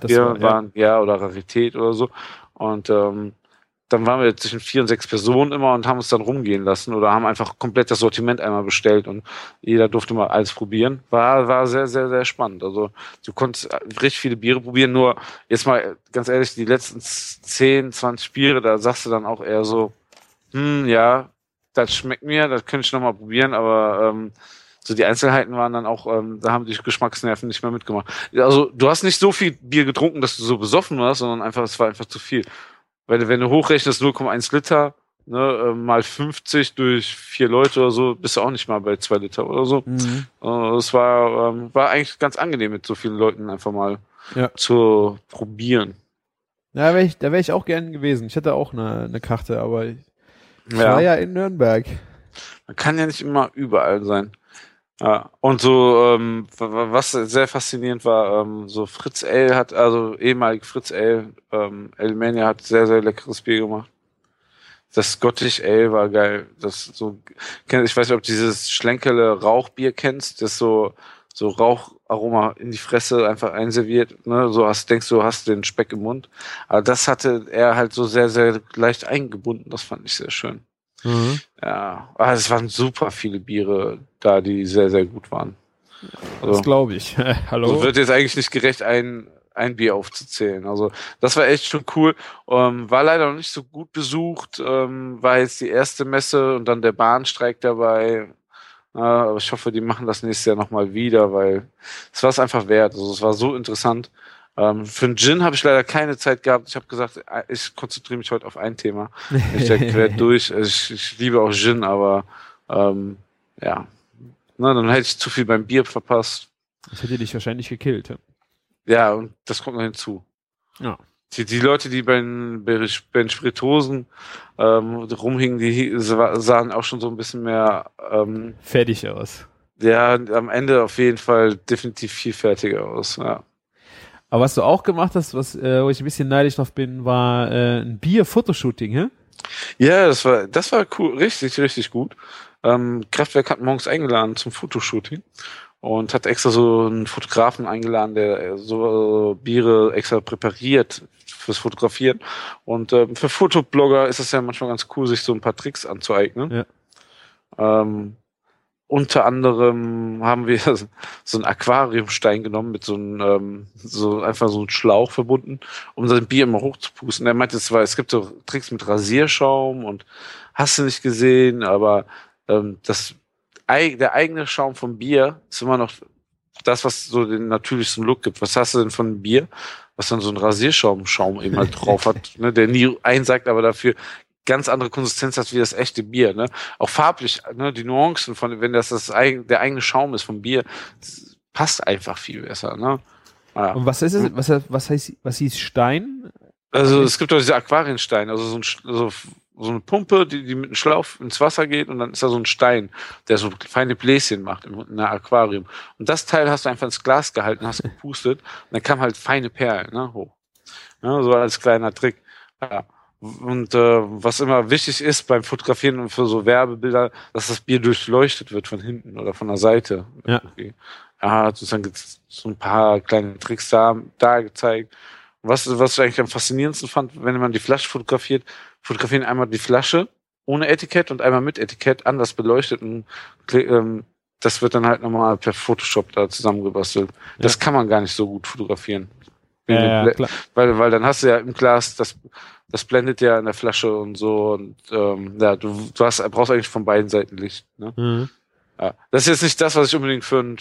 das Bier war, ja. waren, ja, oder Rarität oder so. Und ähm, dann waren wir zwischen vier und sechs Personen immer und haben uns dann rumgehen lassen oder haben einfach komplett das Sortiment einmal bestellt und jeder durfte mal alles probieren. War, war sehr, sehr, sehr spannend. Also du konntest richtig viele Biere probieren, nur jetzt mal ganz ehrlich, die letzten 10, 20 Biere, da sagst du dann auch eher so, hm, ja, das schmeckt mir, das könnte ich nochmal probieren, aber ähm, so die Einzelheiten waren dann auch, ähm, da haben die Geschmacksnerven nicht mehr mitgemacht. Also du hast nicht so viel Bier getrunken, dass du so besoffen warst, sondern einfach, es war einfach zu viel. Wenn, wenn du hochrechnest 0,1 Liter, ne, äh, mal 50 durch vier Leute oder so, bist du auch nicht mal bei zwei Liter oder so. Mhm. Äh, Es war, ähm, war eigentlich ganz angenehm, mit so vielen Leuten einfach mal Ja. zu probieren. Ja, wär ich, da wäre ich auch gern gewesen. Ich hatte auch eine, eine Karte, aber ich, ich war ja in Nürnberg. Man kann ja nicht immer überall sein. Ja, und so, ähm, wa- wa- was sehr faszinierend war, ähm, so Fritz L hat, also ehemalig Fritz L, ähm, Elmania hat sehr, sehr leckeres Bier gemacht. Das Scottish Ale war geil. Das so, ich weiß nicht, ob du dieses Schlenkele Rauchbier kennst, das so, so Raucharoma in die Fresse einfach einserviert, ne, so hast, denkst du, hast den Speck im Mund. Aber das hatte er halt so sehr, sehr leicht eingebunden. Das fand ich sehr schön. Mhm. Ja, aber es waren super viele Biere da, die sehr, sehr gut waren. Das Also, glaube ich. (laughs) Hallo? so wird jetzt eigentlich nicht gerecht, ein, ein Bier aufzuzählen. Also, das war echt schon cool. Ähm, war leider noch nicht so gut besucht. Ähm, war jetzt die erste Messe und dann der Bahnstreik dabei. Äh, aber ich hoffe, die machen das nächstes Jahr nochmal wieder, weil es war es einfach wert. Also, es war so interessant. Ähm, für einen Gin habe ich leider keine Zeit gehabt. Ich habe gesagt, äh, ich konzentriere mich heute auf ein Thema. Ich quer (laughs) durch. Also ich, ich liebe auch Gin, aber ähm, ja. Na, dann hätte ich zu viel beim Bier verpasst. Das hätte dich wahrscheinlich gekillt. ja. Ja, und das kommt noch hinzu. Ja. Die, die Leute, die bei den, bei den Spiritosen ähm, rumhingen, die sa- sahen auch schon so ein bisschen mehr, ähm, Fertig aus. ja, am Ende auf jeden Fall definitiv viel fertiger aus. Ja. Aber was du auch gemacht hast, was, äh, wo ich ein bisschen neidisch drauf bin, war äh, ein Bier-Fotoshooting, hä? Ja, das war, das war cool, richtig, richtig gut. Ähm, Kraftwerk hat morgens eingeladen zum Fotoshooting. und hat extra so einen Fotografen eingeladen, der so Biere extra präpariert fürs Fotografieren. Und ähm, für Fotoblogger ist es ja manchmal ganz cool, sich so ein paar Tricks anzueignen. Ja. Ähm, unter anderem haben wir (laughs) so einen Aquariumstein genommen mit so einem, ähm, so einfach so einem Schlauch verbunden, um sein Bier immer hochzupusten. Er meinte zwar, es gibt so Tricks mit Rasierschaum und hast du nicht gesehen, aber ähm, das der eigene Schaum vom Bier ist immer noch das, was so den natürlichsten Look gibt. Was hast du denn von Bier, was dann so ein Rasierschaum-Schaum eben halt drauf hat, (laughs) ne, der nie einsagt, aber dafür ganz andere Konsistenz hat wie das echte Bier. Ne? Auch farblich, ne, die Nuancen von, wenn das, das der eigene Schaum ist vom Bier, passt einfach viel besser. Ne? Ja. Und was ist es? Was, was heißt, was hieß Stein? Also es gibt doch diese Aquariensteine, also so ein so so eine Pumpe, die, die mit einem Schlauch ins Wasser geht und dann ist da so ein Stein, der so feine Bläschen macht in einem Aquarium. Und das Teil hast du einfach ins Glas gehalten, hast gepustet und dann kam halt feine Perlen ne, hoch. Ja, so als kleiner Trick. Ja. Und äh, was immer wichtig ist beim Fotografieren und für so Werbebilder, dass das Bier durchleuchtet wird von hinten oder von der Seite. Ja. Okay. Ja, sozusagen so ein paar kleine Tricks da, da gezeigt. Was, was ich eigentlich am faszinierendsten fand, wenn man die Flasche fotografiert, fotografieren einmal die Flasche ohne Etikett und einmal mit Etikett anders beleuchtet und ähm, das wird dann halt nochmal per Photoshop da zusammengebastelt. Ja. Das kann man gar nicht so gut fotografieren. Ja, ja, weil, weil dann hast du ja im Glas, das, das blendet ja in der Flasche und so und ähm, ja, du, du hast, brauchst eigentlich von beiden Seiten Licht. Ne? Mhm. Ja. Das ist jetzt nicht das, was ich unbedingt für ein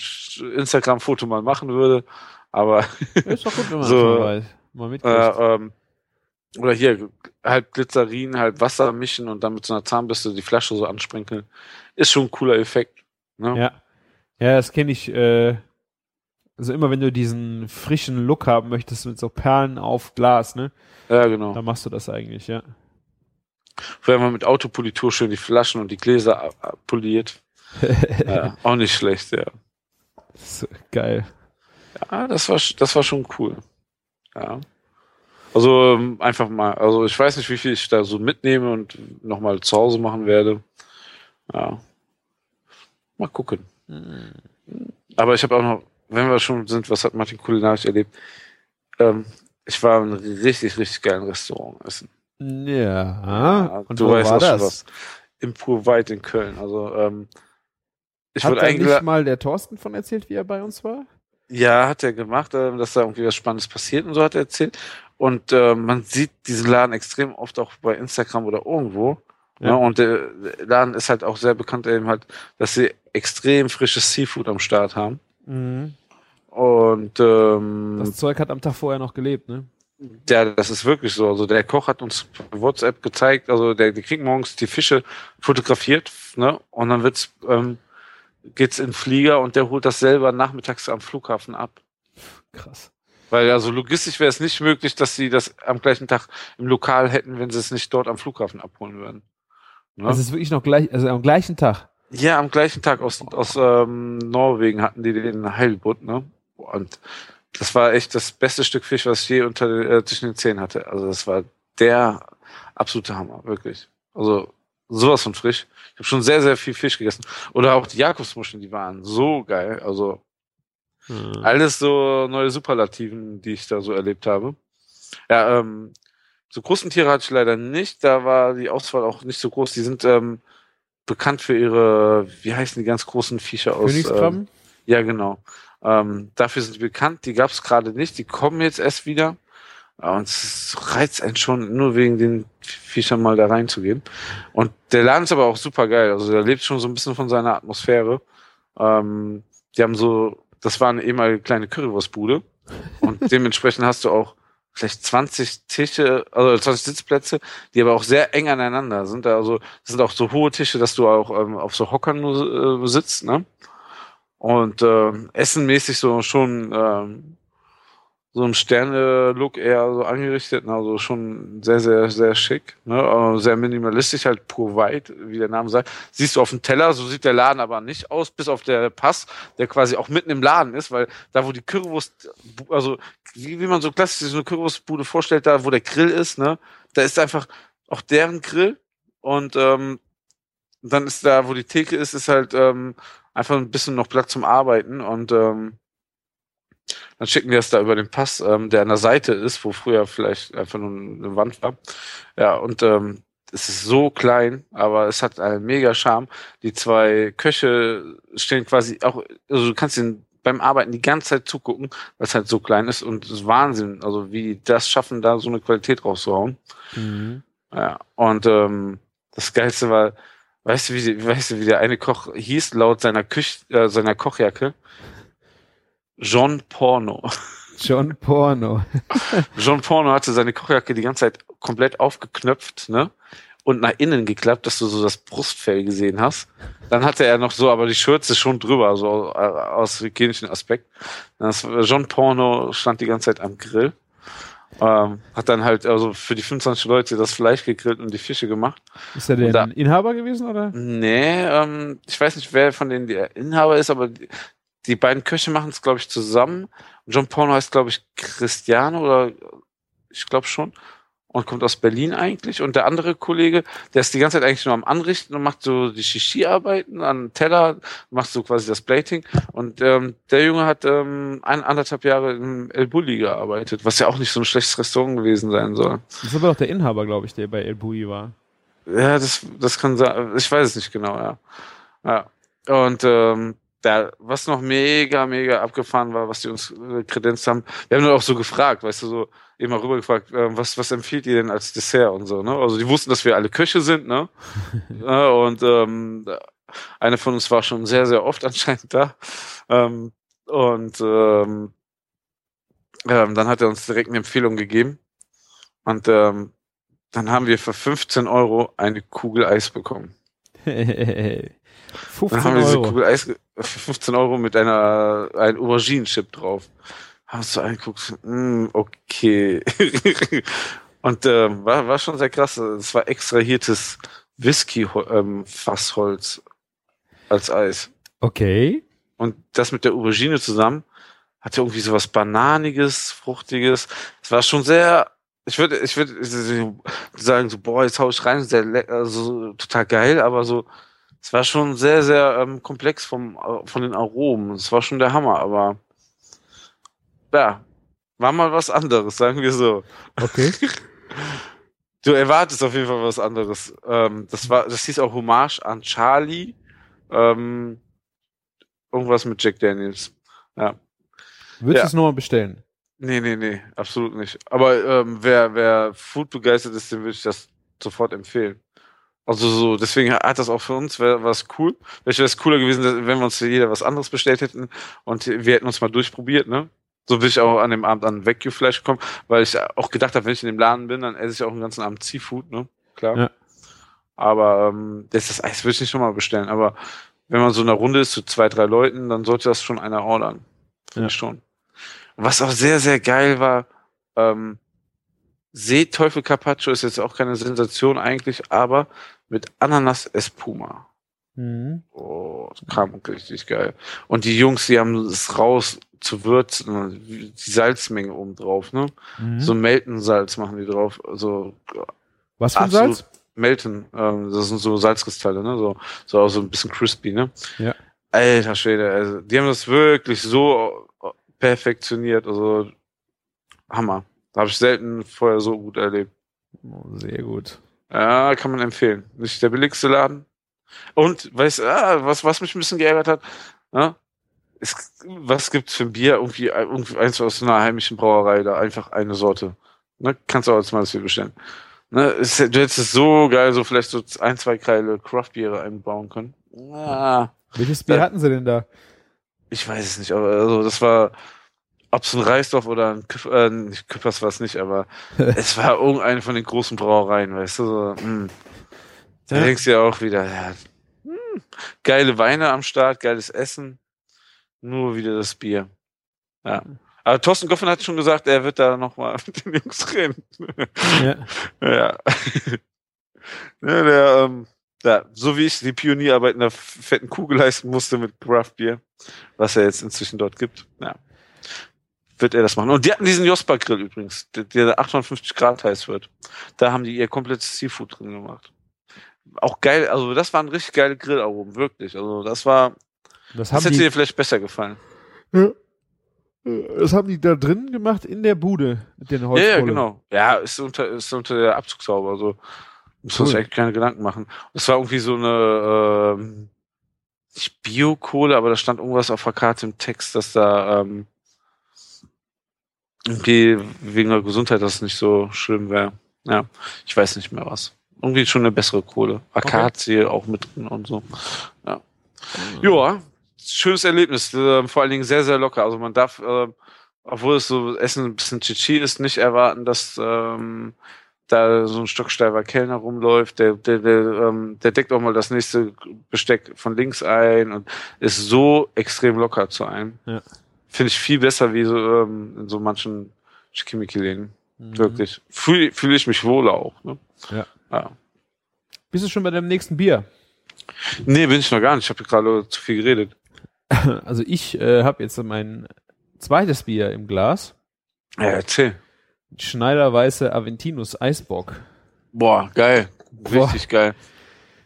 Instagram-Foto mal machen würde, aber ist doch gut, wenn man (laughs) so, mal, mal äh, ähm, oder hier halb Glycerin, halb Wasser mischen und dann mit so einer Zahnbürste die Flasche so ansprenkeln. Ist schon ein cooler Effekt. Ne? Ja. Ja, das kenne ich. Äh, also immer wenn du diesen frischen Look haben möchtest mit so Perlen auf Glas, ne? Ja, genau. Dann machst du das eigentlich, ja. Vorher mal mit Autopolitur schön die Flaschen und die Gläser poliert. (laughs) ja, auch nicht schlecht, ja. Geil. Ja, das war, das war schon cool. Ja. Also ähm, einfach mal, also ich weiß nicht, wie viel ich da so mitnehme und nochmal zu Hause machen werde. Ja. Mal gucken. Mhm. Aber ich habe auch noch, wenn wir schon sind, was hat Martin kulinarisch erlebt? Ähm, ich war in einem richtig, richtig geilen Restaurant essen. Ja. ja und du weißt war das? Schon was. Im Purweit in Köln. Also ähm, ich hat eigentlich nicht mal der Thorsten von erzählt, wie er bei uns war? Ja, hat er gemacht, äh, dass da irgendwie was Spannendes passiert und so hat er erzählt. Und äh, man sieht diesen Laden extrem oft auch bei Instagram oder irgendwo. Ja. Ne? Und der Laden ist halt auch sehr bekannt eben halt, dass sie extrem frisches Seafood am Start haben. Mhm. Und ähm, das Zeug hat am Tag vorher noch gelebt, ne? Ja, das ist wirklich so. Also der Koch hat uns WhatsApp gezeigt, also der, der kriegt morgens die Fische fotografiert, ne? Und dann wird's, ähm, geht's in den Flieger und der holt das selber nachmittags am Flughafen ab. Krass. Weil also logistisch wäre es nicht möglich, dass sie das am gleichen Tag im Lokal hätten, wenn sie es nicht dort am Flughafen abholen würden. Ne? Also es ist wirklich noch gleich, also am gleichen Tag. Ja, am gleichen Tag aus, aus ähm, Norwegen hatten die den Heilbutt, ne? Und das war echt das beste Stück Fisch, was ich je unter äh, zwischen den Zähnen hatte. Also das war der absolute Hammer, wirklich. Also sowas von frisch. Ich habe schon sehr, sehr viel Fisch gegessen. Oder auch die Jakobsmuscheln, die waren so geil. Also hm. Alles so neue Superlativen, die ich da so erlebt habe. Ja, ähm, so großen Tiere hatte ich leider nicht. Da war die Auswahl auch nicht so groß. Die sind ähm, bekannt für ihre, wie heißen die ganz großen Viecher aus? Königskrabben? Ähm, ja, genau. Ähm, dafür sind die bekannt. Die gab es gerade nicht. Die kommen jetzt erst wieder. Und es reizt einen schon, nur wegen den Viechern mal da reinzugehen. Und der Laden ist aber auch super geil. Also der lebt schon so ein bisschen von seiner Atmosphäre. Ähm, die haben so das war eine ehemalige kleine Currywurstbude. Und (laughs) dementsprechend hast du auch vielleicht 20 Tische, also 20 Sitzplätze, die aber auch sehr eng aneinander sind. Also das sind auch so hohe Tische, dass du auch ähm, auf so Hockern nur äh, sitzt, ne? Und äh, essenmäßig so schon ähm, so ein Sterne-Look eher so angerichtet, ne? also schon sehr, sehr, sehr schick, ne? sehr minimalistisch, halt pur weit, wie der Name sagt. Siehst du auf dem Teller, so sieht der Laden aber nicht aus, bis auf der Pass, der quasi auch mitten im Laden ist, weil da, wo die Currywurst, also wie, wie man so klassisch so eine Currywurstbude vorstellt, da, wo der Grill ist, ne, da ist einfach auch deren Grill und ähm, dann ist da, wo die Theke ist, ist halt ähm, einfach ein bisschen noch Platz zum Arbeiten und ähm, dann schicken die das da über den Pass, ähm, der an der Seite ist, wo früher vielleicht einfach nur eine Wand war. Ja, und ähm, es ist so klein, aber es hat einen mega Charme. Die zwei Köche stehen quasi auch, also du kannst den beim Arbeiten die ganze Zeit zugucken, weil es halt so klein ist und es ist Wahnsinn, also wie die das schaffen, da so eine Qualität rauszuhauen. Mhm. Ja, und ähm, das Geilste war, weißt du, wie, weißt du, wie der eine Koch hieß, laut seiner Küch, äh, seiner Kochjacke? John Porno. (laughs) John Porno. (laughs) John Porno hatte seine Kochjacke die ganze Zeit komplett aufgeknöpft, ne? Und nach innen geklappt, dass du so das Brustfell gesehen hast. Dann hatte er noch so, aber die Schürze schon drüber, so äh, aus hygienischen Aspekt. Das, John Porno stand die ganze Zeit am Grill. Ähm, hat dann halt also für die 25 Leute das Fleisch gegrillt und die Fische gemacht. Ist er Da- Inhaber gewesen, oder? Nee, ähm, ich weiß nicht, wer von denen der Inhaber ist, aber die, die beiden Köche machen es, glaube ich, zusammen. John Porno heißt, glaube ich, Cristiano oder ich glaube schon. Und kommt aus Berlin eigentlich. Und der andere Kollege, der ist die ganze Zeit eigentlich nur am Anrichten und macht so die Shishi-Arbeiten an Teller, macht so quasi das Plating. Und ähm, der Junge hat ähm, ein, anderthalb Jahre im El Bulli gearbeitet, was ja auch nicht so ein schlechtes Restaurant gewesen sein soll. Das ist aber doch der Inhaber, glaube ich, der bei El Bui war. Ja, das, das kann sein. Ich weiß es nicht genau, ja. ja. Und ähm, da, was noch mega, mega abgefahren war, was die uns äh, kredenzt haben, wir haben dann auch so gefragt, weißt du, so immer rüber gefragt, äh, was, was empfiehlt ihr denn als Dessert und so, ne? Also die wussten, dass wir alle Köche sind, ne? (laughs) ja, und ähm, einer von uns war schon sehr, sehr oft (laughs) anscheinend da. Ähm, und ähm, ähm, dann hat er uns direkt eine Empfehlung gegeben. Und ähm, dann haben wir für 15 Euro eine Kugel Eis bekommen. (laughs) 15 Dann haben wir diese Euro. Kugel Eis ge- (laughs) für 15 Euro mit einer ein Auberginen-Chip drauf. Haben uns so angeguckt, mm, okay. (laughs) Und ähm, war, war schon sehr krass. Es war extrahiertes Whisky-Fassholz als Eis. Okay. Und das mit der Aubergine zusammen hatte irgendwie sowas Bananiges, Fruchtiges. Es war schon sehr, ich würde, ich würde sagen, so, boah, jetzt hau ich rein, sehr le- also, total geil, aber so, es war schon sehr, sehr ähm, komplex vom, äh, von den Aromen. Es war schon der Hammer, aber ja, war mal was anderes, sagen wir so. Okay. (laughs) Du erwartest auf jeden Fall was anderes. Ähm, das war, das hieß auch Hommage an Charlie. Ähm, irgendwas mit Jack Daniels. Ja. Würdest Ja. du es nochmal bestellen? Nee, nee, nee, absolut nicht. Aber ähm, wer, wer Food begeistert ist, dem würde ich das sofort empfehlen. Also so, deswegen hat das auch für uns was cool. Vielleicht wäre es cooler gewesen, wenn wir uns jeder was anderes bestellt hätten und wir hätten uns mal durchprobiert, ne? So bin ich auch an dem Abend an Vecchio-Fleisch gekommen, weil ich auch gedacht habe, wenn ich in dem Laden bin, dann esse ich auch den ganzen Abend Seafood, ne? Klar. Ja. Aber ähm, das, das Eis würde ich nicht nochmal bestellen. Aber wenn man so in einer Runde ist zu zwei, drei Leuten, dann sollte das schon einer ordern. Finde Ja. ich schon. Was auch sehr, sehr geil war, ähm, Seeteufel Carpaccio ist jetzt auch keine Sensation eigentlich, aber mit Ananas Espuma. Mhm. Oh, das kam richtig geil. Und die Jungs, die haben es raus zu würzen, die Salzmenge oben drauf, ne? Mhm. So Melton-Salz machen die drauf. Also Was für ein Salz? Melton, ähm, das sind so Salzkristalle, ne? So, so so ein bisschen crispy, ne? Ja. Alter Schwede, also die haben das wirklich so perfektioniert, also Hammer. Habe ich selten vorher so gut erlebt. Oh, sehr gut. Ja, kann man empfehlen. Nicht der billigste Laden. Und weißt du, ah, was, was mich ein bisschen geärgert hat, ne? Es, was gibt's für ein Bier? Irgendwie, irgendwie eins aus einer heimischen Brauerei, da einfach eine Sorte. Ne? Kannst du auch als mal das hier bestellen. Ne? Es, du hättest es so geil, so vielleicht so ein, zwei Kreile Craft-Biere einbauen können. Ah, Welches Bier Äh, hatten sie denn da? ich weiß es nicht, aber also das war, ob es ein Reisdorf oder ein Küff, äh, nicht Küppers war es nicht, aber (laughs) es war irgendeine von den großen Brauereien, weißt du, so, mh. Da Ja. denkst du ja auch wieder, ja, hm, geile Weine am Start, geiles Essen, nur wieder das Bier. Ja. Aber Thorsten Goffen hat schon gesagt, er wird da nochmal (laughs) mit den Jungs reden. Ja. (laughs) ja. ja der, ähm, ja, so wie ich die Pionierarbeit in der fetten Kugel leisten musste mit Craft Beer, was er jetzt inzwischen dort gibt, ja, wird er das machen. Und die hatten diesen Jospa Grill übrigens, der, der 850 Grad heiß wird. Da haben die ihr komplettes Seafood drin gemacht. Auch geil, also das waren richtig geile Grillaromen, wirklich. Also das war Das Das hätte die, dir vielleicht besser gefallen. das haben die da drin gemacht in der Bude mit den Ja, Holzkohle. ja, genau. Ja, ist unter, ist unter der Abzugshaube, also muss man Cool. sich echt keine Gedanken machen. Das war irgendwie so eine, ähm, nicht Biokohle, aber da stand irgendwas auf der Karte im Text, dass da, ähm, irgendwie wegen der Gesundheit das nicht so schlimm wäre. Ja, ich weiß nicht mehr was. Irgendwie schon eine bessere Kohle. Akazie auch mit drin und so. Ja. Ja, schönes Erlebnis. Äh, vor allen Dingen sehr, sehr locker. Also man darf, äh, obwohl es so Essen ein bisschen Chichi ist, nicht erwarten, dass ähm, da so ein stocksteifer Kellner rumläuft. Der, der, der, ähm, der deckt auch mal das nächste Besteck von links ein und ist so extrem locker zu einem. Ja. Finde ich viel besser wie so ähm, in so manchen Schickimicki-Läden. Mhm. Wirklich. Fühle fühl ich mich wohl auch. Ne? Ja. ja. Bist du schon bei deinem nächsten Bier? Nee, bin ich noch gar nicht. Ich habe gerade zu viel geredet. (laughs) Also ich äh, habe jetzt mein zweites Bier im Glas. Ja, erzähl. Schneider Weiße Aventinus Eisbock. Boah, geil. Boah. Richtig geil.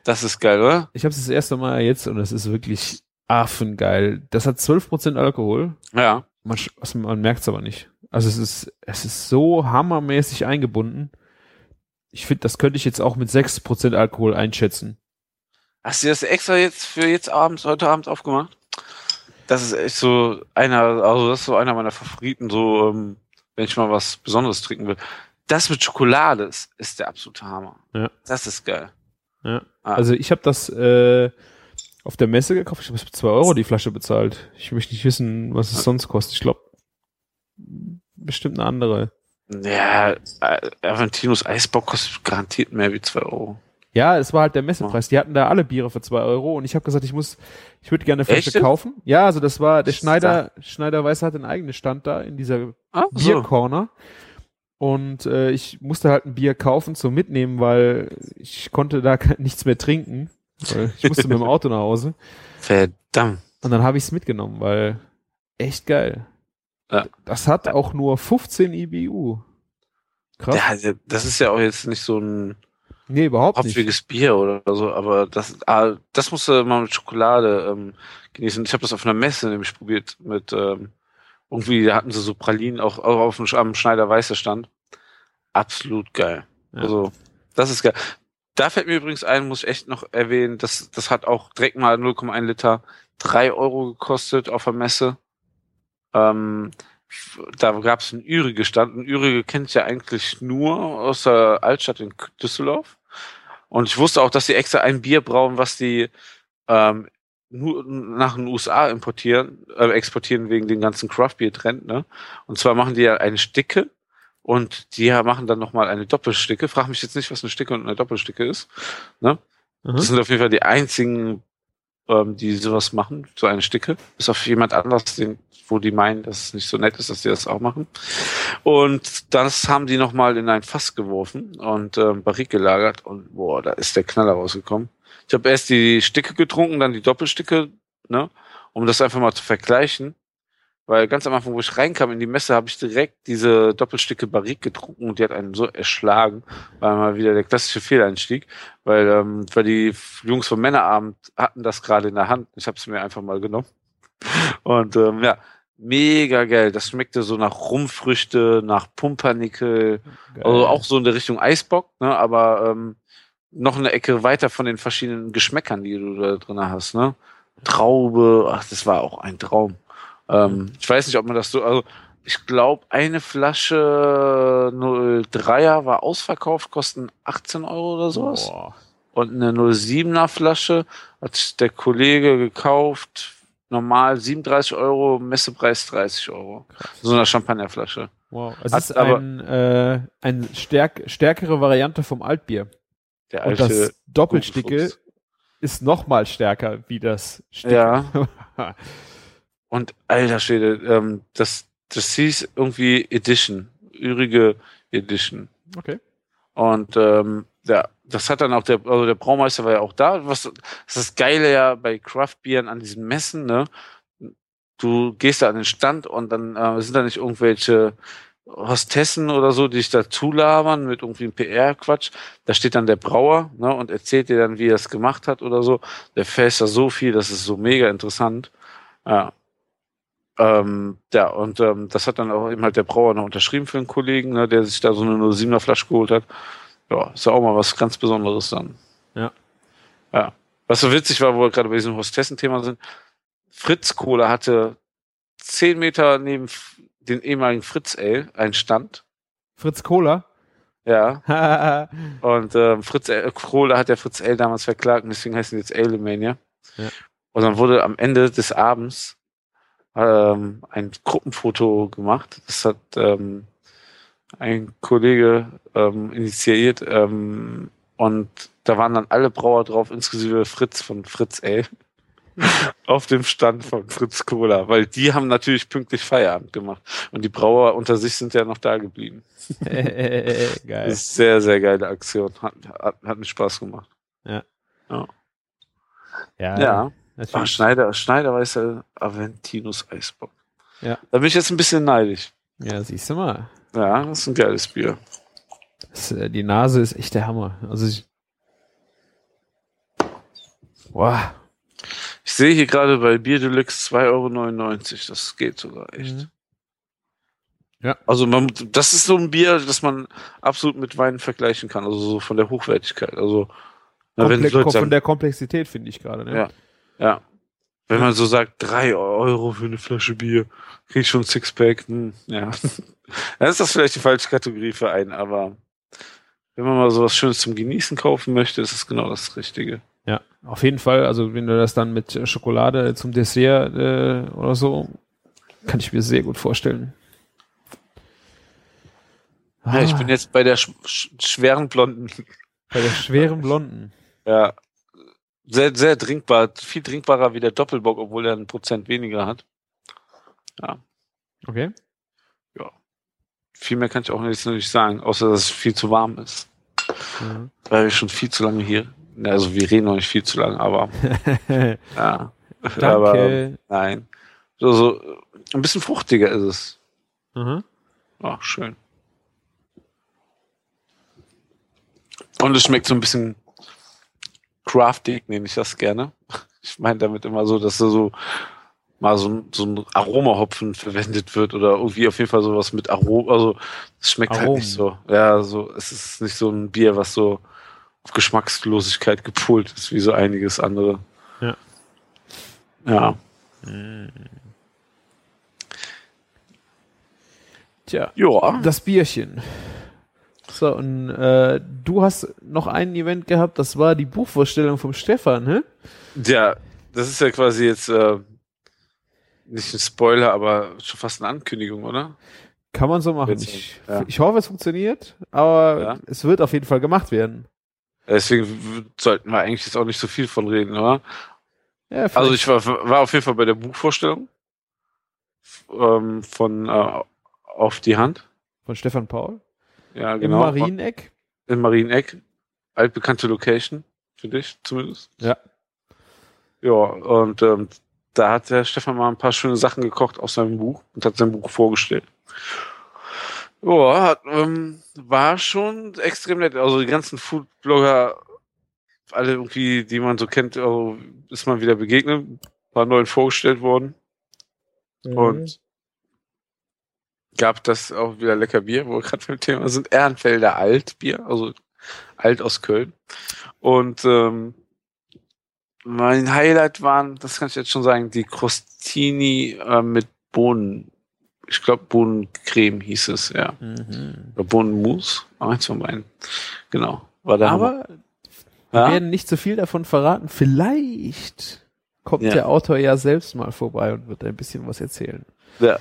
Das ist geil, oder? Ich habe es das erste Mal jetzt und es ist wirklich affengeil. Das hat 12% Alkohol. Ja. Man, also man merkt es aber nicht. Also es ist, es ist so hammermäßig eingebunden. Ich finde, das könnte ich jetzt auch mit 6% Alkohol einschätzen. Hast du das extra jetzt für jetzt abends, heute Abend aufgemacht? Das ist echt so einer, also das ist so einer meiner Favoriten, so, ähm, wenn ich mal was Besonderes trinken will. Das mit Schokolade ist, ist der absolute Hammer. Ja. Das ist geil. Ja. Ah. Also ich habe das äh, auf der Messe gekauft. Ich habe es 2 Euro die Flasche bezahlt. Ich möchte nicht wissen, was es sonst kostet. Ich glaube, bestimmt eine andere. Ja, äh, Aventinus Eisbock kostet garantiert mehr wie zwei Euro. Ja, es war halt der Messepreis. Die hatten da alle Biere für 2 Euro und ich habe gesagt, ich muss, ich würde gerne eine Flasche Echt? kaufen. Ja, also das war, der Schneider, Schneider Weiß hat einen eigenen Stand da in dieser Ah, Biercorner. Und äh, ich musste halt ein Bier kaufen zum Mitnehmen, weil ich konnte da (laughs) nichts mehr trinken. Weil ich musste mit dem Auto nach Hause. Verdammt. Und dann habe ich es mitgenommen, weil echt geil. Ja. Das hat auch nur 15 IBU. Krass. Ja, das ist ja auch jetzt nicht so ein nee, überhaupt nicht. hopfiges Bier oder so, aber das, ah, das musst du mal mit Schokolade ähm, genießen. Ich habe das auf einer Messe nämlich probiert mit ähm, irgendwie da hatten sie so Pralinen auch, auch auf dem, am Schneider Weiße stand. Absolut geil. Ja. Also das ist geil. Da fällt mir übrigens ein, muss ich echt noch erwähnen, das, das hat auch direkt mal 0,1 Liter drei Euro gekostet auf der Messe. Ähm, da gab es einen Ürige stand. Ein Ürige kennt ja eigentlich nur aus der Altstadt in Düsseldorf. Und ich wusste auch, dass die extra ein Bier brauen, was die ähm, nur nach den USA importieren, äh, exportieren wegen den ganzen Craft Beer Trend, ne? Und zwar machen die ja eine Sticke und die machen dann nochmal eine Doppelsticke. Frag mich jetzt nicht, was eine Sticke und eine Doppelsticke ist. Ne? Mhm. Das sind auf jeden Fall die einzigen, ähm, die sowas machen, so eine Sticke. Bis auf jemand anders, den, wo die meinen, dass es nicht so nett ist, dass die das auch machen. Und das haben die nochmal in ein Fass geworfen und ähm, Barrik gelagert und boah, da ist der Knaller rausgekommen. Ich habe erst die Sticke getrunken, dann die Doppelsticke, ne, um das einfach mal zu vergleichen. Weil ganz am Anfang, wo ich reinkam in die Messe, habe ich direkt diese Doppelsticke Barrik getrunken und die hat einen so erschlagen, war mal wieder der klassische Fehleinstieg, weil, ähm, weil die Jungs vom Männerabend hatten das gerade in der Hand. Ich habe es mir einfach mal genommen. (laughs) Und ähm, ja, mega geil. Das schmeckte so nach Rumfrüchte, nach Pumpernickel, Geil. also auch so in der Richtung Eisbock, ne, aber ähm, noch eine Ecke weiter von den verschiedenen Geschmäckern, die du da drin hast, ne? Traube, ach, das war auch ein Traum. Ähm, ich weiß nicht, ob man das so, also ich glaube, eine Flasche 03er war ausverkauft, kosten 18 Euro oder sowas. Boah. Und eine 07er Flasche hat der Kollege gekauft, normal 37 Euro, Messepreis 30 Euro. So eine Champagnerflasche. Wow. Es Hat ist aber- ein, äh, eine stärk stärkere Variante vom Altbier. Der Und alte. das Doppelsticke Gurkenfuchs. ist noch mal stärker wie das Stücke. Ja. (laughs) Und alter Schwede, ähm, das, das hieß irgendwie Edition, Ürige Edition. okay. Und ähm, ja, das hat dann auch der, also der Braumeister war ja auch da. Was das ist das Geile ja bei Craftbieren an diesen Messen, ne? Du gehst da an den Stand und dann äh, sind da nicht irgendwelche Hostessen oder so, die dich da zulabern mit irgendwie einem PR-Quatsch. Da steht dann der Brauer ne, und erzählt dir dann, wie er es gemacht hat oder so. Der fässt da so viel, das ist so mega interessant. Ja. Ähm, ja, und ähm, das hat dann auch eben halt der Brauer noch unterschrieben für einen Kollegen, ne, der sich da so eine 07er Flasche geholt hat. Ja, ist ja auch mal was ganz Besonderes dann. Ja. Ja. Was so witzig war, wo wir gerade bei diesem Hostessen-Thema sind, Fritz Kohler hatte zehn Meter neben den ehemaligen Fritz Ale einen Stand. Fritz Kohler. Ja. (laughs) Und ähm, Fritz äh, Kohler hat ja Fritz L damals verklagt und deswegen heißen die jetzt Alemania. Ja. Und dann wurde am Ende des Abends ähm, ein Gruppenfoto gemacht. Das hat ähm, ein Kollege ähm, initiiert ähm, und da waren dann alle Brauer drauf, inklusive Fritz von Fritz L. (laughs) auf dem Stand von Fritz Cola, weil die haben natürlich pünktlich Feierabend gemacht und die Brauer unter sich sind ja noch da geblieben. (laughs) Geil. Das ist sehr, sehr geile Aktion. Hat, hat, hat mir Spaß gemacht. Ja, Ja. Ah, natürlich. Schneider, Schneider weißer Aventinus Eisbock. Ja. Da bin ich jetzt ein bisschen neidisch. Ja, siehst du mal. Ja, das ist ein geiles Bier. Das, äh, die Nase ist echt der Hammer. Also ich. Wow. Ich sehe hier gerade bei Bier Deluxe 2,99 Euro. Das geht sogar echt. Mhm. Ja. Also man, das ist so ein Bier, das man absolut mit Wein vergleichen kann. Also so von der Hochwertigkeit. Also na, wenn Leute von sagen, der Komplexität finde ich gerade. Ne? Ja. Ja. Wenn man so sagt, drei Euro für eine Flasche Bier, krieg ich schon ein Sixpack. Hm, ja. (laughs) Dann ist das vielleicht die falsche Kategorie für einen, aber wenn man mal so was Schönes zum Genießen kaufen möchte, ist es genau das Richtige. Ja, auf jeden Fall. Also wenn du das dann mit Schokolade zum Dessert äh, oder so, kann ich mir sehr gut vorstellen. Ja, ich Ah, bin jetzt bei der sch schweren Blonden. bei der schweren Blonden. Ja. Sehr, sehr trinkbar. Viel trinkbarer wie der Doppelbock, obwohl er ein Prozent weniger hat. Okay. Viel mehr kann ich auch jetzt nicht sagen, außer dass es viel zu warm ist. Mhm. Weil wir schon viel zu lange hier. Ja, Also wir reden noch nicht viel zu lange, aber (laughs) ja. Aber Danke. nein. So, so ein bisschen fruchtiger ist es. Mhm. Ach, schön. Und es schmeckt so ein bisschen craftig, nenne ich das gerne. Ich meine damit immer so, dass da so mal so ein, so ein Aromahopfen verwendet wird oder irgendwie auf jeden Fall sowas mit Arom. Also es schmeckt halt Aromen. nicht so. Ja, so es ist nicht so ein Bier, was so auf Geschmackslosigkeit gepolt ist, wie so einiges andere. Ja. Ja. Tja, Ja. das Bierchen. So, und äh, du hast noch ein Event gehabt, das war die Buchvorstellung vom Stefan, ne? Ja, das ist ja quasi jetzt äh, nicht ein Spoiler, aber schon fast eine Ankündigung, oder? Kann man so machen. Ich, ja. ich hoffe, es funktioniert, aber Ja. es wird auf jeden Fall gemacht werden. Deswegen sollten wir eigentlich jetzt auch nicht so viel von reden, oder? Ja, Also ich war, war auf jeden Fall bei der Buchvorstellung ähm, von äh, Auf die Hand. von Stefan Paul. Ja, Im genau. Marieneck. In Marieneck. Altbekannte Location, für dich zumindest. Ja. Ja, und ähm, da hat der Stefan mal ein paar schöne Sachen gekocht aus seinem Buch und hat sein Buch vorgestellt. Ja, hat, ähm, war schon extrem nett. Also die ganzen Foodblogger, alle irgendwie, die man so kennt, also ist man wieder begegnet, war neuen vorgestellt worden Mhm. und gab das auch wieder lecker Bier, wo wir gerade beim Thema sind. Ehrenfelder Altbier, also Alt aus Köln. Und ähm, mein Highlight waren, das kann ich jetzt schon sagen, die Crostini äh, mit Bohnen. Ich glaube, Bohnencreme hieß es, ja. Mhm. Oder Bohnenmus, eins von beiden. Genau. War Hammer. Aber wir ja? werden nicht so viel davon verraten. Vielleicht kommt Ja. der Autor ja selbst mal vorbei und wird ein bisschen was erzählen. ja.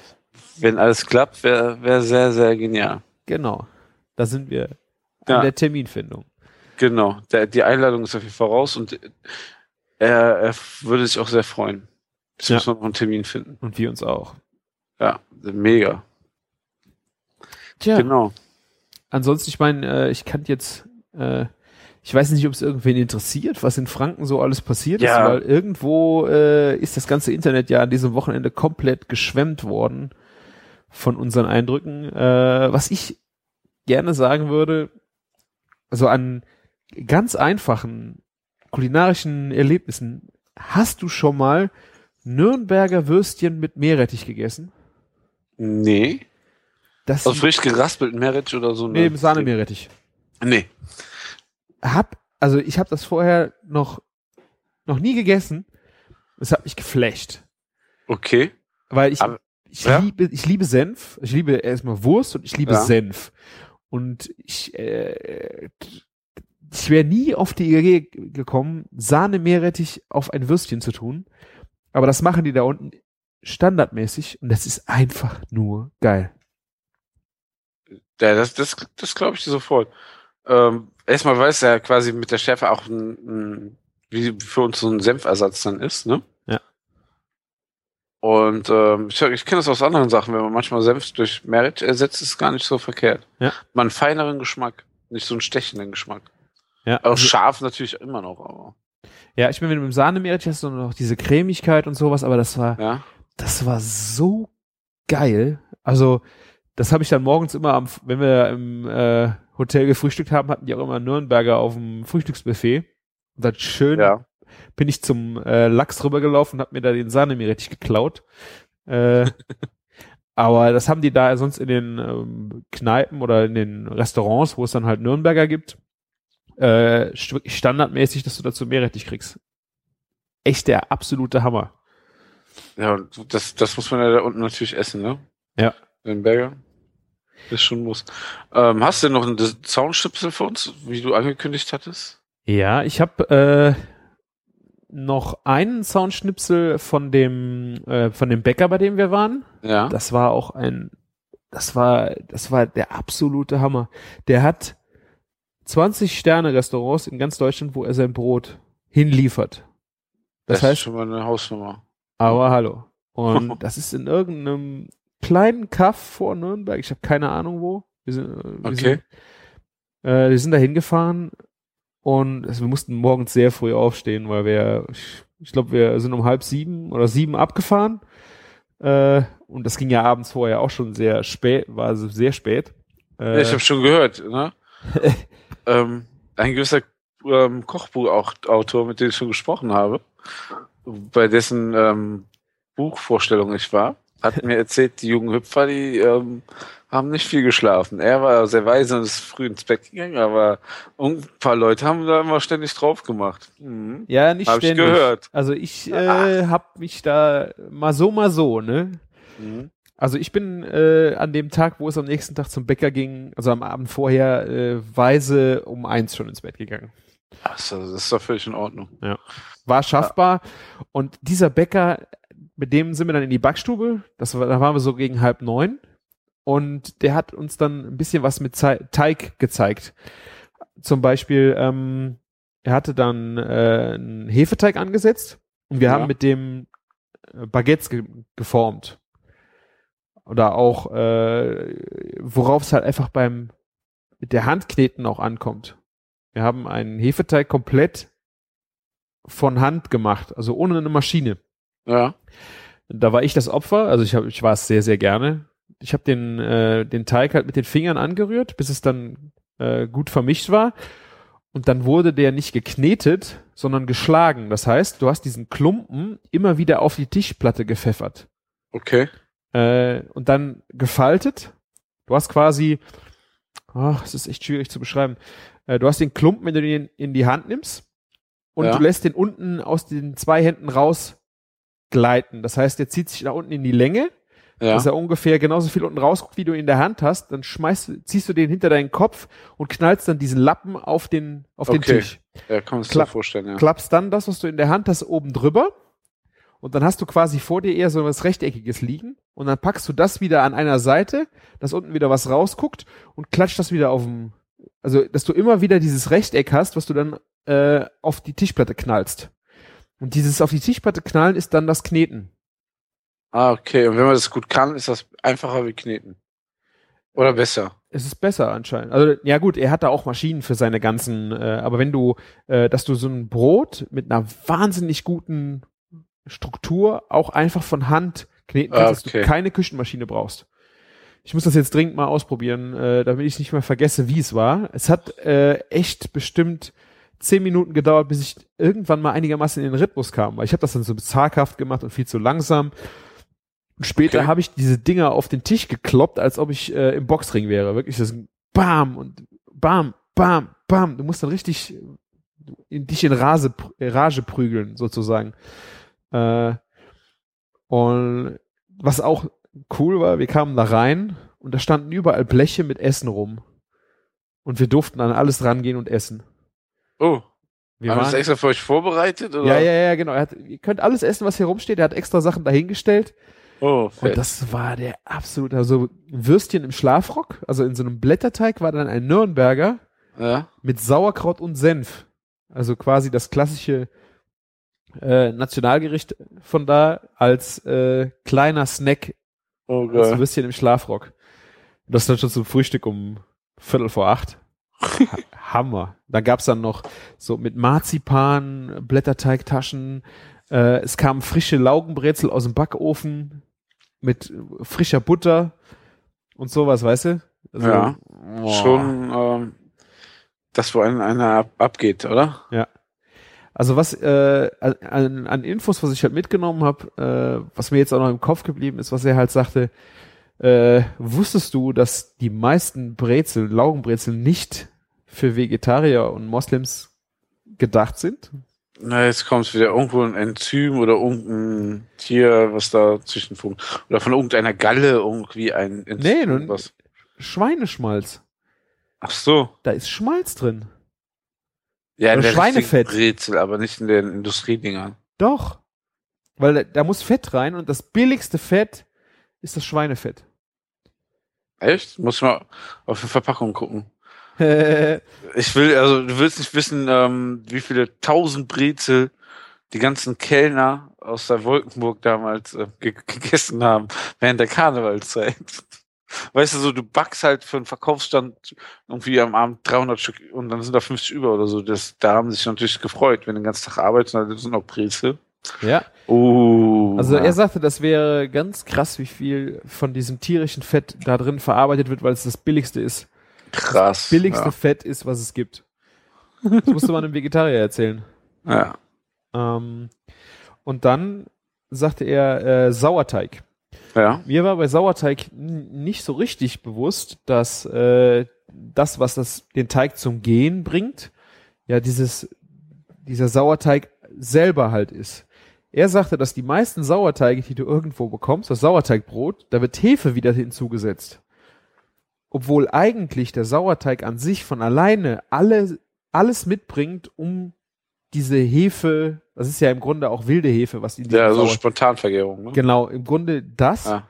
Wenn alles klappt, wäre wär sehr, sehr genial. Genau. Da sind wir Ja. an der Terminfindung. Genau. Der, die Einladung ist auf jeden Fall raus und er, er würde sich auch sehr freuen. Jetzt Ja. müssen wir noch einen Termin finden. Und wir uns auch. Ja, mega. Tja, Genau. ansonsten, ich meine, äh, ich kann jetzt, äh, ich weiß nicht, ob es irgendwen interessiert, was in Franken so alles passiert Ja. ist, weil irgendwo äh, ist das ganze Internet ja an diesem Wochenende komplett geschwemmt worden von unseren Eindrücken. Äh, was ich gerne sagen würde, also an ganz einfachen kulinarischen Erlebnissen, hast du schon mal Nürnberger Würstchen mit Meerrettich gegessen? Nee. Das Also frisch geraspelten Meerrettich oder so? nee, Sahne Meerrettich. Nee. Hab, also ich habe das vorher noch noch nie gegessen. Es hat mich geflasht, Okay. weil ich Aber- ich ja? liebe ich liebe Senf, ich liebe erstmal Wurst und ich liebe Ja. Senf. Und ich äh, ich wäre nie auf die Idee gekommen, Sahne Meerrettich auf ein Würstchen zu tun, aber das machen die da unten standardmäßig und das ist einfach nur geil. Ja, das, das, das glaube ich dir sofort. Ähm, erstmal, weil es ja quasi mit der Schärfe auch ein, ein, wie für uns so ein Senfersatz dann ist, ne? Und ähm, ich, ich kenne das aus anderen Sachen, wenn man manchmal Senf durch Merit ersetzt, ist gar nicht so verkehrt. Ja. Man einen feineren Geschmack, nicht so einen stechenden Geschmack. Ja, Auch also- scharf natürlich immer noch, aber Ja, ich bin mit dem Sahnemeerrettich hast du noch diese Cremigkeit und sowas, aber das war, ja. das war so geil. Also, das habe ich dann morgens immer am, wenn wir im äh, Hotel gefrühstückt haben, hatten die auch immer Nürnberger auf dem Frühstücksbuffet. Und dann schön Ja. Bin ich zum äh, Lachs rübergelaufen und hab mir da den Sahnemeerrettich geklaut. Äh, (laughs) aber das haben die da sonst in den ähm, Kneipen oder in den Restaurants, wo es dann halt Nürnberger gibt, äh, st- standardmäßig, dass du dazu Meerrettich kriegst. Echt der absolute Hammer. Ja, und das, das muss man ja da unten natürlich essen, ne? Ja. Den Burger. Das schon muss. Ähm, hast du denn noch einen Soundschnipsel für uns, wie du angekündigt hattest? Ja, ich habe äh, noch einen Soundschnipsel von dem äh, von dem Bäcker, bei dem wir waren. Ja. Das war auch ein, das war, das war der absolute Hammer. Der hat 20 Sterne Restaurants in ganz Deutschland, wo er sein Brot hinliefert. Das, ist heißt, schon mal eine Hausnummer. aber hallo. Und (laughs) das ist in irgendeinem kleinen Kaff vor Nürnberg. Ich habe keine Ahnung wo. Wir sind, äh, wir Okay. sind, äh, wir sind da hingefahren und also wir mussten morgens sehr früh aufstehen, weil wir, ich, ich glaube, wir sind um halb sieben oder sieben abgefahren. Äh, und das ging ja abends vorher auch schon sehr spät, war also sehr spät. Ja, Äh, ich habe schon gehört, ne? (laughs) ähm, ein gewisser ähm, Kochbuchautor, mit dem ich schon gesprochen habe, bei dessen ähm, Buchvorstellung ich war, hat mir erzählt, die jungen Hüpfer, die ähm, haben nicht viel geschlafen. Er war sehr weise und ist früh ins Bett gegangen, aber ein paar Leute haben da immer ständig drauf gemacht. Mhm. ja, nicht Hab ich ständig. gehört. Also ich äh, hab mich da mal so, mal so, ne? Mhm. Also ich bin äh, an dem Tag, wo es am nächsten Tag zum Bäcker ging, also am Abend vorher, äh, weise um eins schon ins Bett gegangen. Also, das ist doch völlig in Ordnung. War schaffbar. Und dieser Bäcker, mit dem sind wir dann in die Backstube. Das war, da waren wir so gegen halb neun. Und der hat uns dann ein bisschen was mit Teig gezeigt. Zum Beispiel, ähm, er hatte dann äh, einen Hefeteig angesetzt und wir Ja. haben mit dem äh, Baguettes ge geformt. Oder auch, äh, worauf es halt einfach beim mit der Handkneten auch ankommt. Wir haben einen Hefeteig komplett von Hand gemacht, also ohne eine Maschine. Ja. Da war ich das Opfer, also ich, hab, ich war es sehr, sehr gerne. Ich habe den, äh, den Teig halt mit den Fingern angerührt, bis es dann äh, gut vermischt war. Und dann wurde der nicht geknetet, sondern geschlagen. Das heißt, du hast diesen Klumpen immer wieder auf die Tischplatte gepfeffert Okay. äh, und dann gefaltet. Du hast quasi, ach, es ist echt schwierig zu beschreiben. Äh, du hast den Klumpen, wenn du den in die Hand nimmst und Ja. du lässt den unten aus den zwei Händen raus gleiten. Das heißt, der zieht sich nach unten in die Länge, Ja. dass er ungefähr genauso viel unten rausguckt, wie du in der Hand hast. Dann schmeißt, ziehst du den hinter deinen Kopf und knallst dann diesen Lappen auf den, auf den Okay. Tisch ja, kann man sich Klapp- vorstellen, ja. klappst dann das, was du in der Hand hast, oben drüber. Und dann hast du quasi vor dir eher so was Rechteckiges liegen. Und dann packst du das wieder an einer Seite, dass unten wieder was rausguckt und klatscht das wieder auf dem, also, dass du immer wieder dieses Rechteck hast, was du dann äh, auf die Tischplatte knallst. Und dieses auf die Tischplatte knallen ist dann das Kneten. Ah, okay. Und wenn man das gut kann, ist das einfacher wie Kneten. Oder besser. Es ist besser anscheinend. Also, ja gut, er hat da auch Maschinen für seine ganzen, äh, aber wenn du, äh, dass du so ein Brot mit einer wahnsinnig guten Struktur auch einfach von Hand kneten kannst, Ah, dass okay. du keine Küchenmaschine brauchst. Ich muss das jetzt dringend mal ausprobieren, äh, damit ich nicht mehr vergesse, wie es war. Es hat äh, echt bestimmt zehn Minuten gedauert, bis ich irgendwann mal einigermaßen in den Rhythmus kam, weil ich habe das dann so zaghaft gemacht und viel zu langsam. Und später Okay. habe ich diese Dinger auf den Tisch gekloppt, als ob ich äh, im Boxring wäre. Wirklich das Bam und Bam, Bam, Bam. Du musst dann richtig in, dich in Rase, äh, Rage prügeln, sozusagen. Äh, und was auch cool war, wir kamen da rein und da standen überall Bleche mit Essen rum. Und wir durften an alles rangehen und essen. Oh, Wir haben wir das extra für euch vorbereitet? Oder? ja, ja, ja, genau. Er hat, ihr könnt alles essen, was hier rumsteht. Er hat extra Sachen dahingestellt. Oh, Und fett. das war der absolute, also Würstchen im Schlafrock, also in so einem Blätterteig war dann ein Nürnberger ja. mit Sauerkraut und Senf. Also quasi das klassische äh, Nationalgericht von da als äh, kleiner Snack, Oh, das geil. Würstchen im Schlafrock. Und das dann schon zum Frühstück um Viertel vor acht. (laughs) Ha- Hammer. Da gab's dann noch so mit Marzipan, Blätterteigtaschen. Äh, es kamen frische Laugenbrezel aus dem Backofen mit frischer Butter und sowas, weißt du? Also, Ja. boah. Schon, ähm, das wo ein, einer ab, abgeht, oder? Also was äh, an, an Infos, was ich halt mitgenommen habe, äh, was mir jetzt auch noch im Kopf geblieben ist, was er halt sagte, äh, wusstest du, dass die meisten Brezel, Laugenbrezel nicht für Vegetarier und Moslems gedacht sind? Na, jetzt kommt wieder irgendwo ein Enzym oder irgendein Tier, was da zwischenfunkt. Oder von irgendeiner Galle irgendwie ein Enzym. Nee, nun- was. Schweineschmalz. Ach so. Da ist Schmalz drin. Ja, in Oder der Schweinefett. Brezel, aber nicht in den Industriedingern. Doch. Weil da, da muss Fett rein und das billigste Fett ist das Schweinefett. Echt? Muss mal auf die Verpackung gucken. Ich will, also du willst nicht wissen, ähm, wie viele tausend Brezel die ganzen Kellner aus der Wolkenburg damals äh, ge gegessen haben während der Karnevalzeit. Weißt du, so du backst halt für einen Verkaufsstand irgendwie am Abend 300 Stück und dann sind da 50 über oder so. Das, da haben sich natürlich gefreut, wenn du den ganzen Tag arbeitest und dann sind noch Brezel. ja. Oh. Also er sagte, das wäre ganz krass, wie viel von diesem tierischen Fett da drin verarbeitet wird, weil es das billigste ist. Krass. Billigste Fett ist, was es gibt. Das musste man einem Vegetarier erzählen. Ja. ja. Ähm, und dann sagte er äh, Sauerteig. Ja. Mir war bei Sauerteig nicht so richtig bewusst, dass äh, das, was das, den Teig zum Gehen bringt, ja dieses, dieser Sauerteig selber halt ist. Er sagte, dass die meisten Sauerteige, die du irgendwo bekommst, das Sauerteigbrot, da wird Hefe wieder hinzugesetzt. Obwohl eigentlich der Sauerteig an sich von alleine alle, alles mitbringt, um diese Hefe, das ist ja im Grunde auch wilde Hefe, was diesem Ja, so Sauer- Spontanvergärung. Ne? Genau, im Grunde das. Ja.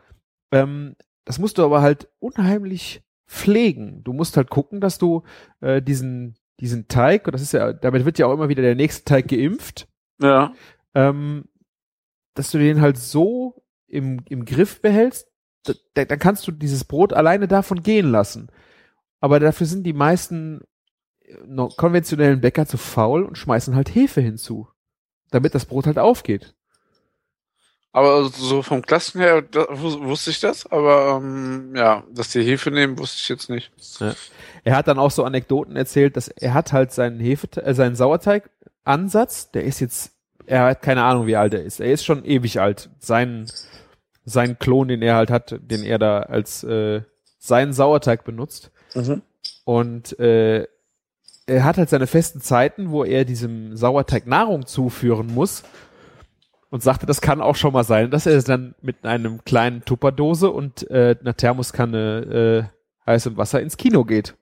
Ähm, das musst du aber halt unheimlich pflegen. Du musst halt gucken, dass du äh, diesen diesen Teig, und das ist ja, damit wird ja auch immer wieder der nächste Teig geimpft, Ja. ähm, dass du den halt so im, im Griff behältst, dann kannst du dieses Brot alleine davon gehen lassen. Aber dafür sind die meisten äh, konventionellen Bäcker zu faul und schmeißen halt Hefe hinzu, damit das Brot halt aufgeht. Aber so vom Klassen her da, wus- wusste ich das, aber ähm, ja, dass die Hefe nehmen, wusste ich jetzt nicht. Er hat dann auch so Anekdoten erzählt, dass er hat halt seinen Hefe, äh, seinen Sauerteig-Ansatz, der ist jetzt, er hat keine Ahnung, wie alt er ist. Er ist schon ewig alt. Sein, sein Klon, den er halt hat, den er da als äh, seinen Sauerteig benutzt. Und äh, er hat halt seine festen Zeiten, wo er diesem Sauerteig Nahrung zuführen muss. Und sagte, das kann auch schon mal sein, dass er dann mit einem kleinen Tupperdose und äh, einer Thermoskanne äh, heißem Wasser ins Kino geht.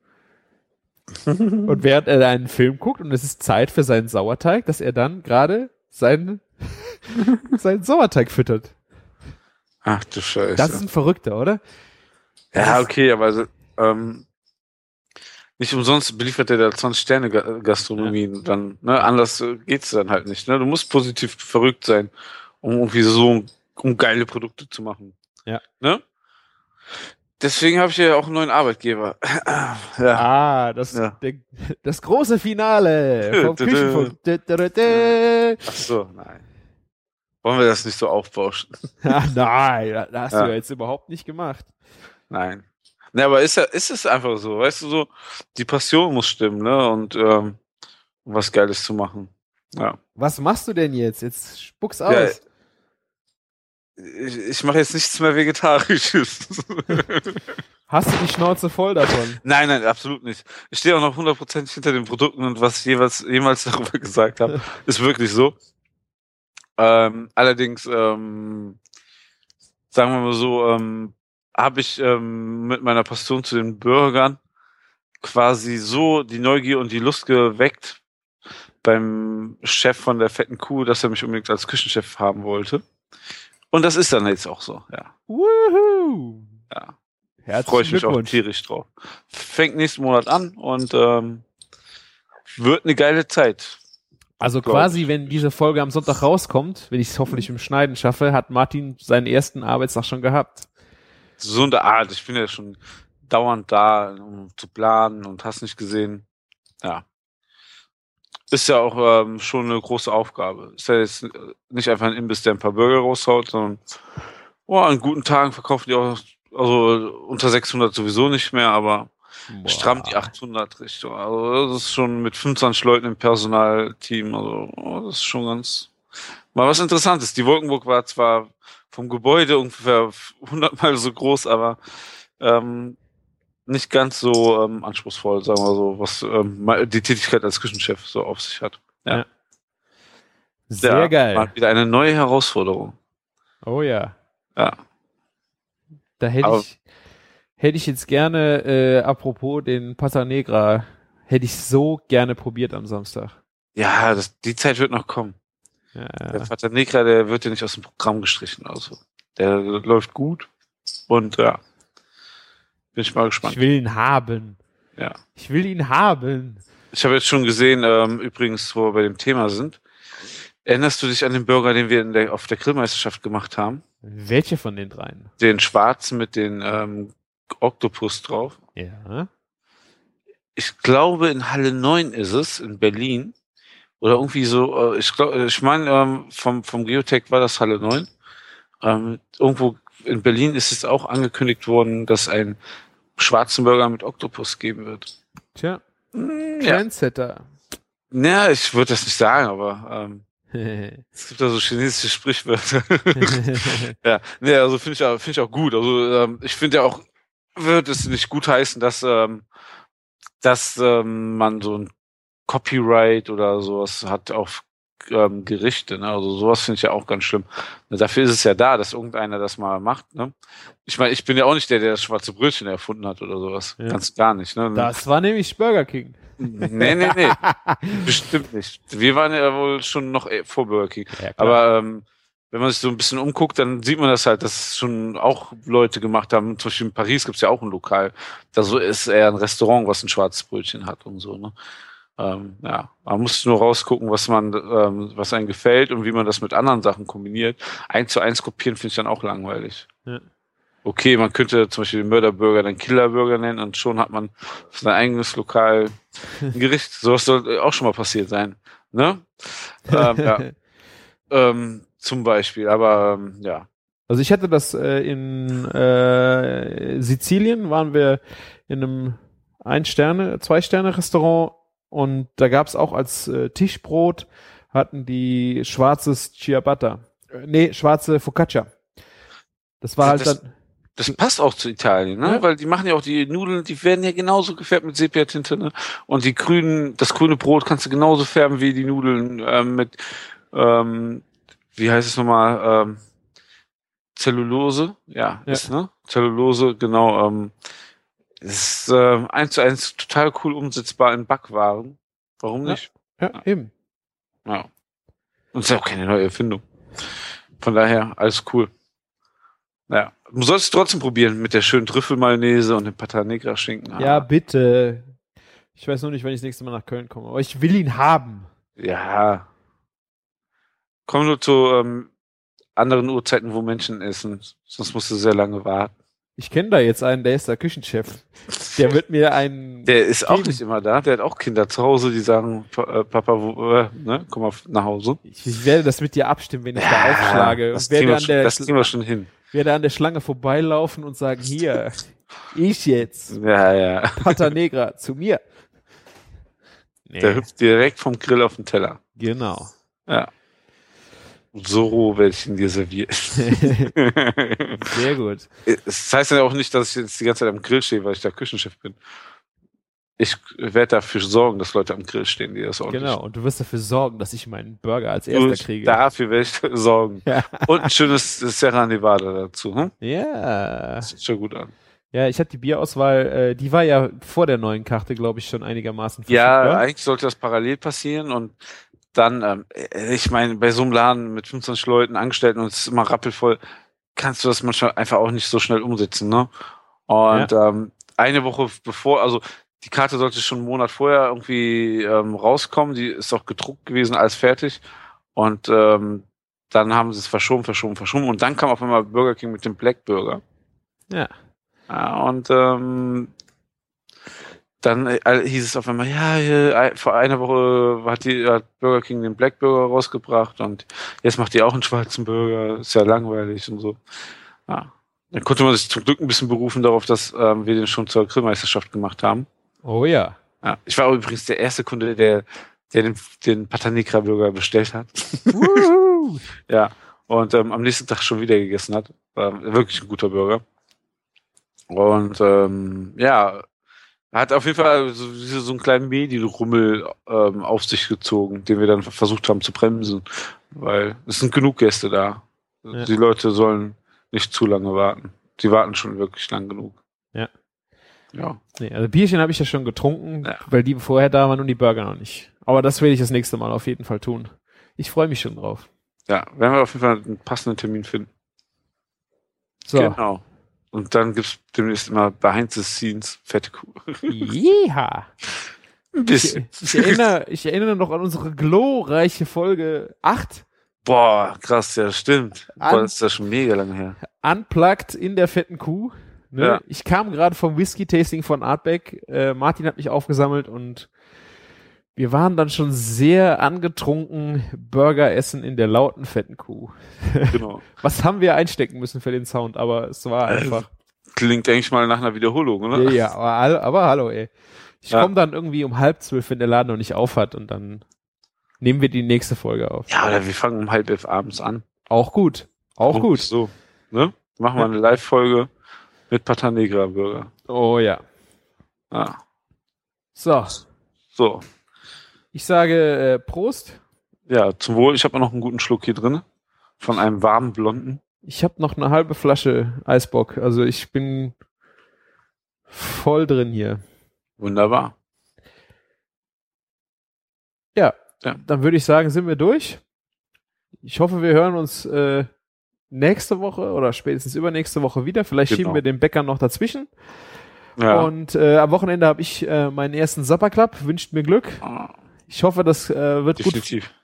(laughs) und während er da einen Film guckt und es ist Zeit für seinen Sauerteig, dass er dann gerade seinen, (laughs) seinen Sauerteig füttert. Ach du Scheiße. Das ist ein Verrückter, oder? ja, okay, aber also, ähm, nicht umsonst beliefert er da 20-Sterne-Gastronomien. Dann, ne, anders äh, geht's dann halt nicht. Ne? Du musst positiv verrückt sein, um irgendwie so um geile Produkte zu machen. Ja. Ne? Deswegen habe ich ja auch einen neuen Arbeitgeber. (clears throat) ja. Ah, das, Ja. der, das große Finale vom. (laughs) Küchenfunk. Ach so, nein. Wollen wir das nicht so aufbauschen? (laughs) Ah, nein, da- da (laughs) hast Ja. du ja jetzt überhaupt nicht gemacht. Nein. Ne, aber ist ja, ist es einfach so, weißt du so, die Passion muss stimmen, ne? Und ähm, um was Geiles zu machen. Ja. Was machst du denn jetzt? Jetzt spuck's aus. Ja, ich, ich mache jetzt nichts mehr Vegetarisches. (laughs) Hast du die Schnauze voll davon? nein, nein, absolut nicht. Ich stehe auch noch hundertprozentig hinter den Produkten und was ich jeweils, jemals darüber gesagt habe, ist wirklich so. Ähm, allerdings, ähm, sagen wir mal so, ähm, habe ich ähm, mit meiner Passion zu den Bürgern quasi so die Neugier und die Lust geweckt beim Chef von der fetten Kuh, dass er mich unbedingt als Küchenchef haben wollte. Und das ist dann jetzt auch so, ja. Woohoo! Ja. Herzlichen Freue ich mich auch tierisch drauf. Fängt nächsten Monat an und ähm, wird eine geile Zeit. Also quasi, wenn diese Folge am Sonntag rauskommt, wenn ich es hoffentlich im Schneiden schaffe, hat Martin seinen ersten Arbeitstag schon gehabt. So in der Art. Ich bin ja schon dauernd da, um zu planen und hast nicht gesehen. Ja. Ist ja auch ähm, schon eine große Aufgabe. Ist ja jetzt nicht einfach ein Imbiss, der ein paar Burger raushaut, sondern oh, an guten Tagen verkaufen die auch, also unter 600 sowieso nicht mehr, aber stramm die 800 Richtung. Also das ist schon mit 25 Leuten im Personalteam, also das ist schon ganz mal was Interessantes. Die Wolkenburg war zwar vom Gebäude ungefähr 100 mal so groß, aber ähm, nicht ganz so ähm, anspruchsvoll, sagen wir so, was ähm, die Tätigkeit als Küchenchef so auf sich hat. Ja. Ja. Sehr Ja, geil. Mal wieder eine neue Herausforderung. Oh ja. Ja. Da hätte Aber- ich, hätte ich jetzt gerne, äh, apropos den Pata Negra, hätte ich so gerne probiert am Samstag. Ja, das, die Zeit wird noch kommen. Ja, Der Negra, der wird ja nicht aus dem Programm gestrichen. Also der läuft gut. Und ja, bin ich mal gespannt. ich will ihn haben. Ja. Ich will ihn haben. Ich habe jetzt schon gesehen, ähm, übrigens, wo wir bei dem Thema sind. Erinnerst du dich an den Burger, den wir der, auf der Grillmeisterschaft gemacht haben? Welche von den dreien? Den schwarzen mit den ähm, Oktopus drauf. Ja. Ich glaube, in Halle 9 ist es, in Berlin. Oder irgendwie so, äh, ich glaube, ich meine, ähm, vom, vom Geotech war das Halle 9. Ähm, irgendwo in Berlin ist es auch angekündigt worden, dass ein schwarzen Burger mit Oktopus geben wird. Tja, Ja, Trendsetter. ja ich würde das nicht sagen, aber ähm, (laughs) es gibt da so chinesische Sprichwörter. (laughs) ja, nee, also finde ich, auch- finde ich auch gut. Also ähm, ich finde ja auch, wird es nicht gut heißen, dass, ähm, dass ähm, man so ein Copyright oder sowas hat auf ähm, Gerichte. Ne? Also sowas finde ich ja auch ganz schlimm. Dafür ist es ja da, dass irgendeiner das mal macht. Ne? Ich meine, ich bin ja auch nicht der, der das schwarze Brötchen erfunden hat oder sowas. Ja. Ganz gar nicht. Ne? das war nämlich Burger King. Nee, nee, nee. (laughs) Bestimmt nicht. Wir waren ja wohl schon noch eh vor Burger King. Ja. Aber ähm, wenn man sich so ein bisschen umguckt, dann sieht man das halt, dass schon auch Leute gemacht haben. Zum Beispiel in Paris gibt's ja auch ein Lokal. Da so ist eher ein Restaurant, was ein schwarzes Brötchen hat und so. Ne? Ähm, ja, man muss nur rausgucken, was man, ähm, was einem gefällt und wie man das mit anderen Sachen kombiniert. Eins zu eins kopieren finde ich dann auch langweilig. Ja. Okay, man könnte zum Beispiel den Mörderburger dann Killerburger nennen und schon hat man sein eigenes Lokal ein Gericht. (laughs) Sowas soll auch schon mal passiert sein. Ne? ähm, ja. (laughs) ähm, zum Beispiel, aber ähm, ja. Also ich hatte das äh, in äh, Sizilien, waren wir in einem Ein-Sterne, Zwei-Sterne-Restaurant und da gab es auch als äh, Tischbrot, hatten die schwarzes Ciabatta. Äh, nee, schwarze Focaccia. Das war halt Das- dann, Das passt auch zu Italien, ne? Ja. Weil die machen ja auch die Nudeln, die werden ja genauso gefärbt mit Sepia-Tinte, ne? Und die grünen, das grüne Brot kannst du genauso färben wie die Nudeln ähm, mit, ähm, wie heißt es nochmal, ähm, Zellulose, ja, Ja. Ist, ne? Zellulose, genau. Ähm, ist äh, eins zu eins total cool umsetzbar in Backwaren. Warum Ja. nicht? ja, eben. Ja. Und es ist ja auch keine neue Erfindung. Von daher, alles cool. Ja. Du sollst es trotzdem probieren mit der schönen Trüffelmayonnaise und dem Pata Negra Schinken. Ja, bitte. Ich weiß nur nicht, wann ich das nächste Mal nach Köln komme, aber ich will ihn haben. Ja. Komm nur zu ähm, anderen Uhrzeiten, wo Menschen essen. Sonst musst du sehr lange warten. Ich kenne da jetzt einen, der ist der Küchenchef. Der wird mir einen. Der ist auch nicht immer da. Der hat auch Kinder zu Hause, die sagen, äh, Papa, wo, äh, ne, komm mal nach Hause. ich, ich werde das mit dir abstimmen, wenn ich da aufschlage. das, kriegen wir, an, schon, der, das kriegen wir schon hin. werde an der Schlange vorbeilaufen und sagen, hier, (laughs) ich jetzt, Ja, ja. Pata Negra, zu mir. Nee. Der hüpft direkt vom Grill auf den Teller. Genau. So roh werde ich ihn dir servieren. (laughs) Sehr gut. Es heißt ja auch nicht, dass ich jetzt die ganze Zeit am Grill stehe, weil ich der Küchenchef bin. Ich werde dafür sorgen, dass Leute am Grill stehen, die das ordentlich Genau. Und du wirst dafür sorgen, dass ich meinen Burger als erster kriege. Dafür werde ich (laughs) sorgen. Ja. Und ein schönes Sierra Nevada dazu. Hm? Ja. Das sieht schon gut an. Ja, ich hatte die Bierauswahl, äh, die war ja vor der neuen Karte, glaube ich, schon einigermaßen Ja, verfügbar. eigentlich sollte das parallel passieren und dann, ähm, äh, ich meine, bei so einem Laden mit 25 Leuten Angestellten und es ist immer rappelvoll, kannst du das manchmal einfach auch nicht so schnell umsetzen, ne? Und ähm, eine Woche bevor, also die Karte sollte schon einen Monat vorher irgendwie ähm, rauskommen, die ist auch gedruckt gewesen, alles fertig. Und ähm, dann haben sie es verschoben, verschoben, verschoben und dann kam auf einmal Burger King mit dem Black Burger. Ja. Ja, und ähm, dann äh, hieß es auf einmal, ja, hier, vor einer Woche hat, die, hat Burger King den Black Burger rausgebracht und jetzt macht die auch einen schwarzen Burger, ist ja langweilig und so. Ja. Dann konnte man sich zum Glück ein bisschen berufen darauf, dass ähm, wir den schon zur Grillmeisterschaft gemacht haben. Oh ja. Ja. Ich war übrigens der erste Kunde, der, der den, den Patanikra Burger bestellt hat. (laughs) Ja. Und ähm, am nächsten Tag schon wieder gegessen hat. War wirklich ein guter Burger. Und ähm, ja, hat auf jeden Fall so, so einen kleinen Medienrummel ähm, auf sich gezogen, den wir dann versucht haben zu bremsen. Weil es sind genug Gäste da. Ja. Die Leute sollen nicht zu lange warten. Die warten schon wirklich lang genug. Ja. Ja. Nee, also Bierchen habe ich ja schon getrunken, Ja. weil die vorher da waren und die Burger noch nicht. Aber das werde ich das nächste Mal auf jeden Fall tun. Ich freue mich schon drauf. Ja, werden wir auf jeden Fall einen passenden Termin finden. So. Genau. Und dann gibt's demnächst immer Behind the Scenes fette Kuh. Jeha. (laughs) Ein Ich, bisschen. ich, erinnere, ich erinnere noch an unsere glorreiche Folge 8. Boah, krass, ja, stimmt. Boah, das ist ja schon mega lange her. Unplugged in der fetten Kuh. Ne? Ja. Ich kam gerade vom Whisky-Tasting von Artback. Äh, Martin hat mich aufgesammelt und wir waren dann schon sehr angetrunken Burger essen in der lauten fetten Kuh. Genau. (laughs) Was haben wir einstecken müssen für den Sound, aber es war Äh, einfach. Klingt eigentlich mal nach einer Wiederholung, oder? Ja, ja aber, aber hallo, ey. Ich Ja. komme dann irgendwie um halb zwölf, wenn der Laden noch nicht auf hat und dann nehmen wir die nächste Folge auf. Ja, oder wir fangen um halb elf abends an. Auch gut. Auch Oh, gut. So, ne? Machen wir eine Live-Folge mit Pata Negra Burger. Oh ja. Ja. So, So. Ich sage äh, Prost. Ja, zum Wohl. Ich habe noch einen guten Schluck hier drin. Von einem warmen Blonden. Ich habe noch eine halbe Flasche Eisbock. Also ich bin voll drin hier. Wunderbar. Ja, Ja. dann würde ich sagen, sind wir durch. Ich hoffe, wir hören uns äh, nächste Woche oder spätestens übernächste Woche wieder. Vielleicht Genau. schieben wir den Bäcker noch dazwischen. Ja. Und äh, am Wochenende habe ich äh, meinen ersten Supper Club. Wünscht mir Glück. Ah, Ich hoffe, das äh, wird, gut,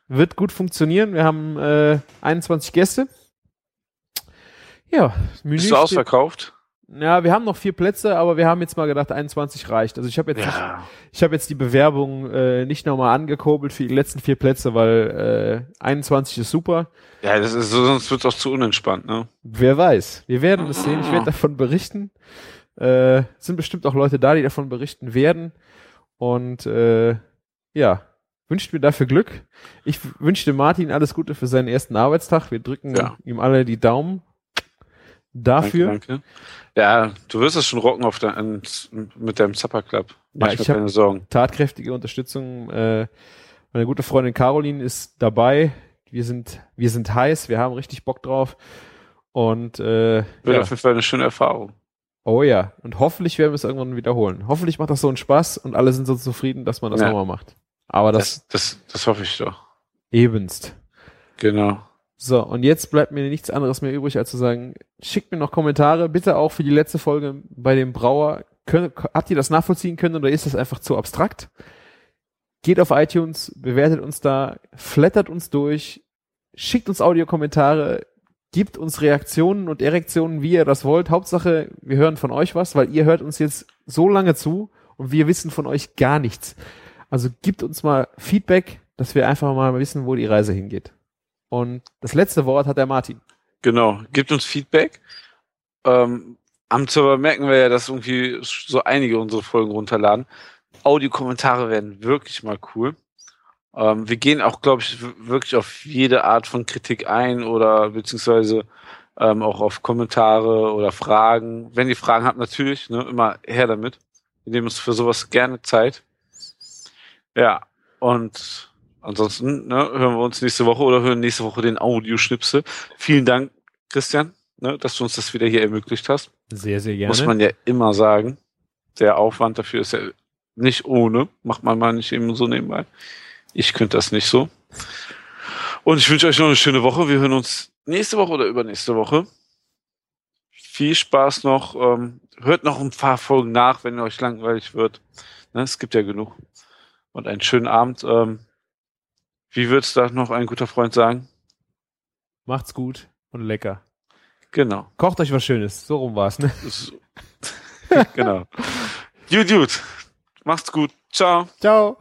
wird gut funktionieren. Wir haben äh, 21 Gäste. Ja, Menü Bist du ausverkauft? Ja, wir haben noch vier Plätze, aber wir haben jetzt mal gedacht, 21 reicht. Also ich habe jetzt, Ja. ich habe jetzt die Bewerbung äh, nicht nochmal angekurbelt für die letzten vier Plätze, weil äh, 21 ist super. Ja, das ist, sonst wird es auch zu unentspannt, ne? Wer weiß. Wir werden es sehen. Ich werde davon berichten. Äh, es sind bestimmt auch Leute da, die davon berichten werden. Und äh, ja, wünscht mir dafür Glück. Ich w- wünsche dem Martin alles Gute für seinen ersten Arbeitstag. Wir drücken Ja. ihm alle die Daumen dafür. Danke, danke. Ja, du wirst es schon rocken auf dein, mit deinem Supper Club. Mach Ja, ich ich keine Sorgen. tatkräftige Unterstützung. Äh, meine gute Freundin Caroline ist dabei. Wir sind, wir sind heiß, wir haben richtig Bock drauf. Und äh, Wird ja. auf jeden Fall eine schöne Erfahrung. oh ja, und hoffentlich werden wir es irgendwann wiederholen. Hoffentlich macht das so einen Spaß und alle sind so zufrieden, dass man das Ja. nochmal macht. Aber das, Das, das, das hoffe ich doch. ebenst. Genau. So, und jetzt bleibt mir nichts anderes mehr übrig, als zu sagen, schickt mir noch Kommentare, bitte auch für die letzte Folge bei dem Brauer. Könnt, habt ihr das nachvollziehen können oder ist das einfach zu abstrakt? Geht auf iTunes, bewertet uns da, flattert uns durch, schickt uns Audiokommentare, gibt uns Reaktionen und Erektionen, wie ihr das wollt. Hauptsache, wir hören von euch was, weil ihr hört uns jetzt so lange zu und wir wissen von euch gar nichts. Also gibt uns mal Feedback, dass wir einfach mal wissen, wo die Reise hingeht. Und das letzte Wort hat der Martin. Genau. Gebt uns Feedback. Ähm, am Server merken wir ja, dass irgendwie so einige unsere Folgen runterladen. Audiokommentare wären wirklich mal cool. Ähm, wir gehen auch, glaube ich, wirklich auf jede Art von Kritik ein oder beziehungsweise ähm, auch auf Kommentare oder Fragen. Wenn ihr Fragen habt, natürlich, ne, immer her damit. Wir nehmen uns für sowas gerne Zeit. Ja, und ansonsten ne, hören wir uns nächste Woche oder hören nächste Woche den Audioschnipsel. Vielen Dank, Christian, ne, dass du uns das wieder hier ermöglicht hast. Sehr, sehr gerne. Muss man ja immer sagen. Der Aufwand dafür ist ja nicht ohne. Macht man mal nicht eben so nebenbei. Ich könnte das nicht so. Und ich wünsche euch noch eine schöne Woche. Wir hören uns nächste Woche oder übernächste Woche. Viel Spaß noch. Ähm, hört noch ein paar Folgen nach, wenn euch langweilig wird. Ne, es gibt ja genug. Und einen schönen Abend. Ähm, wie wird's da noch ein guter Freund sagen? Macht's gut und lecker. Genau. Kocht euch was Schönes. So rum war's, ne? (laughs) (laughs) Genau. Gut, gut. Macht's gut. Ciao. Ciao.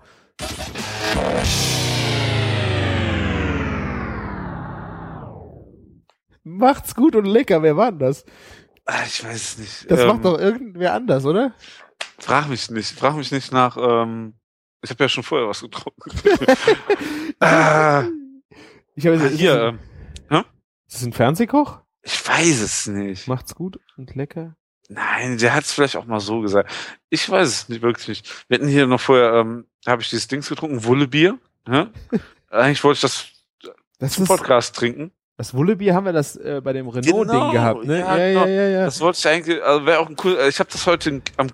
Macht's gut und lecker. Wer war denn das? Ah, Ich weiß es nicht. Das Ähm, macht doch irgendwer anders, oder? Frag mich nicht. Frag mich nicht nach. Ähm, ich habe ja schon vorher was getrunken. (laughs) (laughs) ah, Ich habe ist, hier. das Ähm, ein- ist das ein Fernsehkoch? ich weiß es nicht. Macht's gut und lecker. Nein, der hat es vielleicht auch mal so gesagt. Ich weiß es nicht wirklich nicht. Wir hatten hier noch vorher. Ähm, habe ich dieses Dings getrunken, Wullebier. Hä? (laughs) Eigentlich wollte ich das Das zum ist Podcast trinken. das Wullebier haben wir das äh, bei dem Renault-Ding Genau, gehabt, ne? ja, ja, genau. ja, ja, ja. Das wollte ich eigentlich. Also wäre auch ein cool. Ich habe das heute am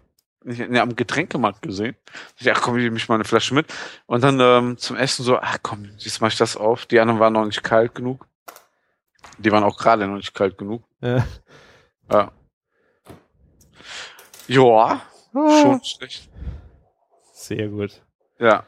nicht, nee, am Getränkemarkt gesehen. Ich ach komm, ich nehme ich mal eine Flasche mit. Und dann ähm, zum Essen so, ach komm, jetzt mache ich das auf. Die anderen waren noch nicht kalt genug. Die waren auch gerade noch nicht kalt genug. Ja. Ja. Joa, Ah, schon schlecht. Sehr gut. Ja.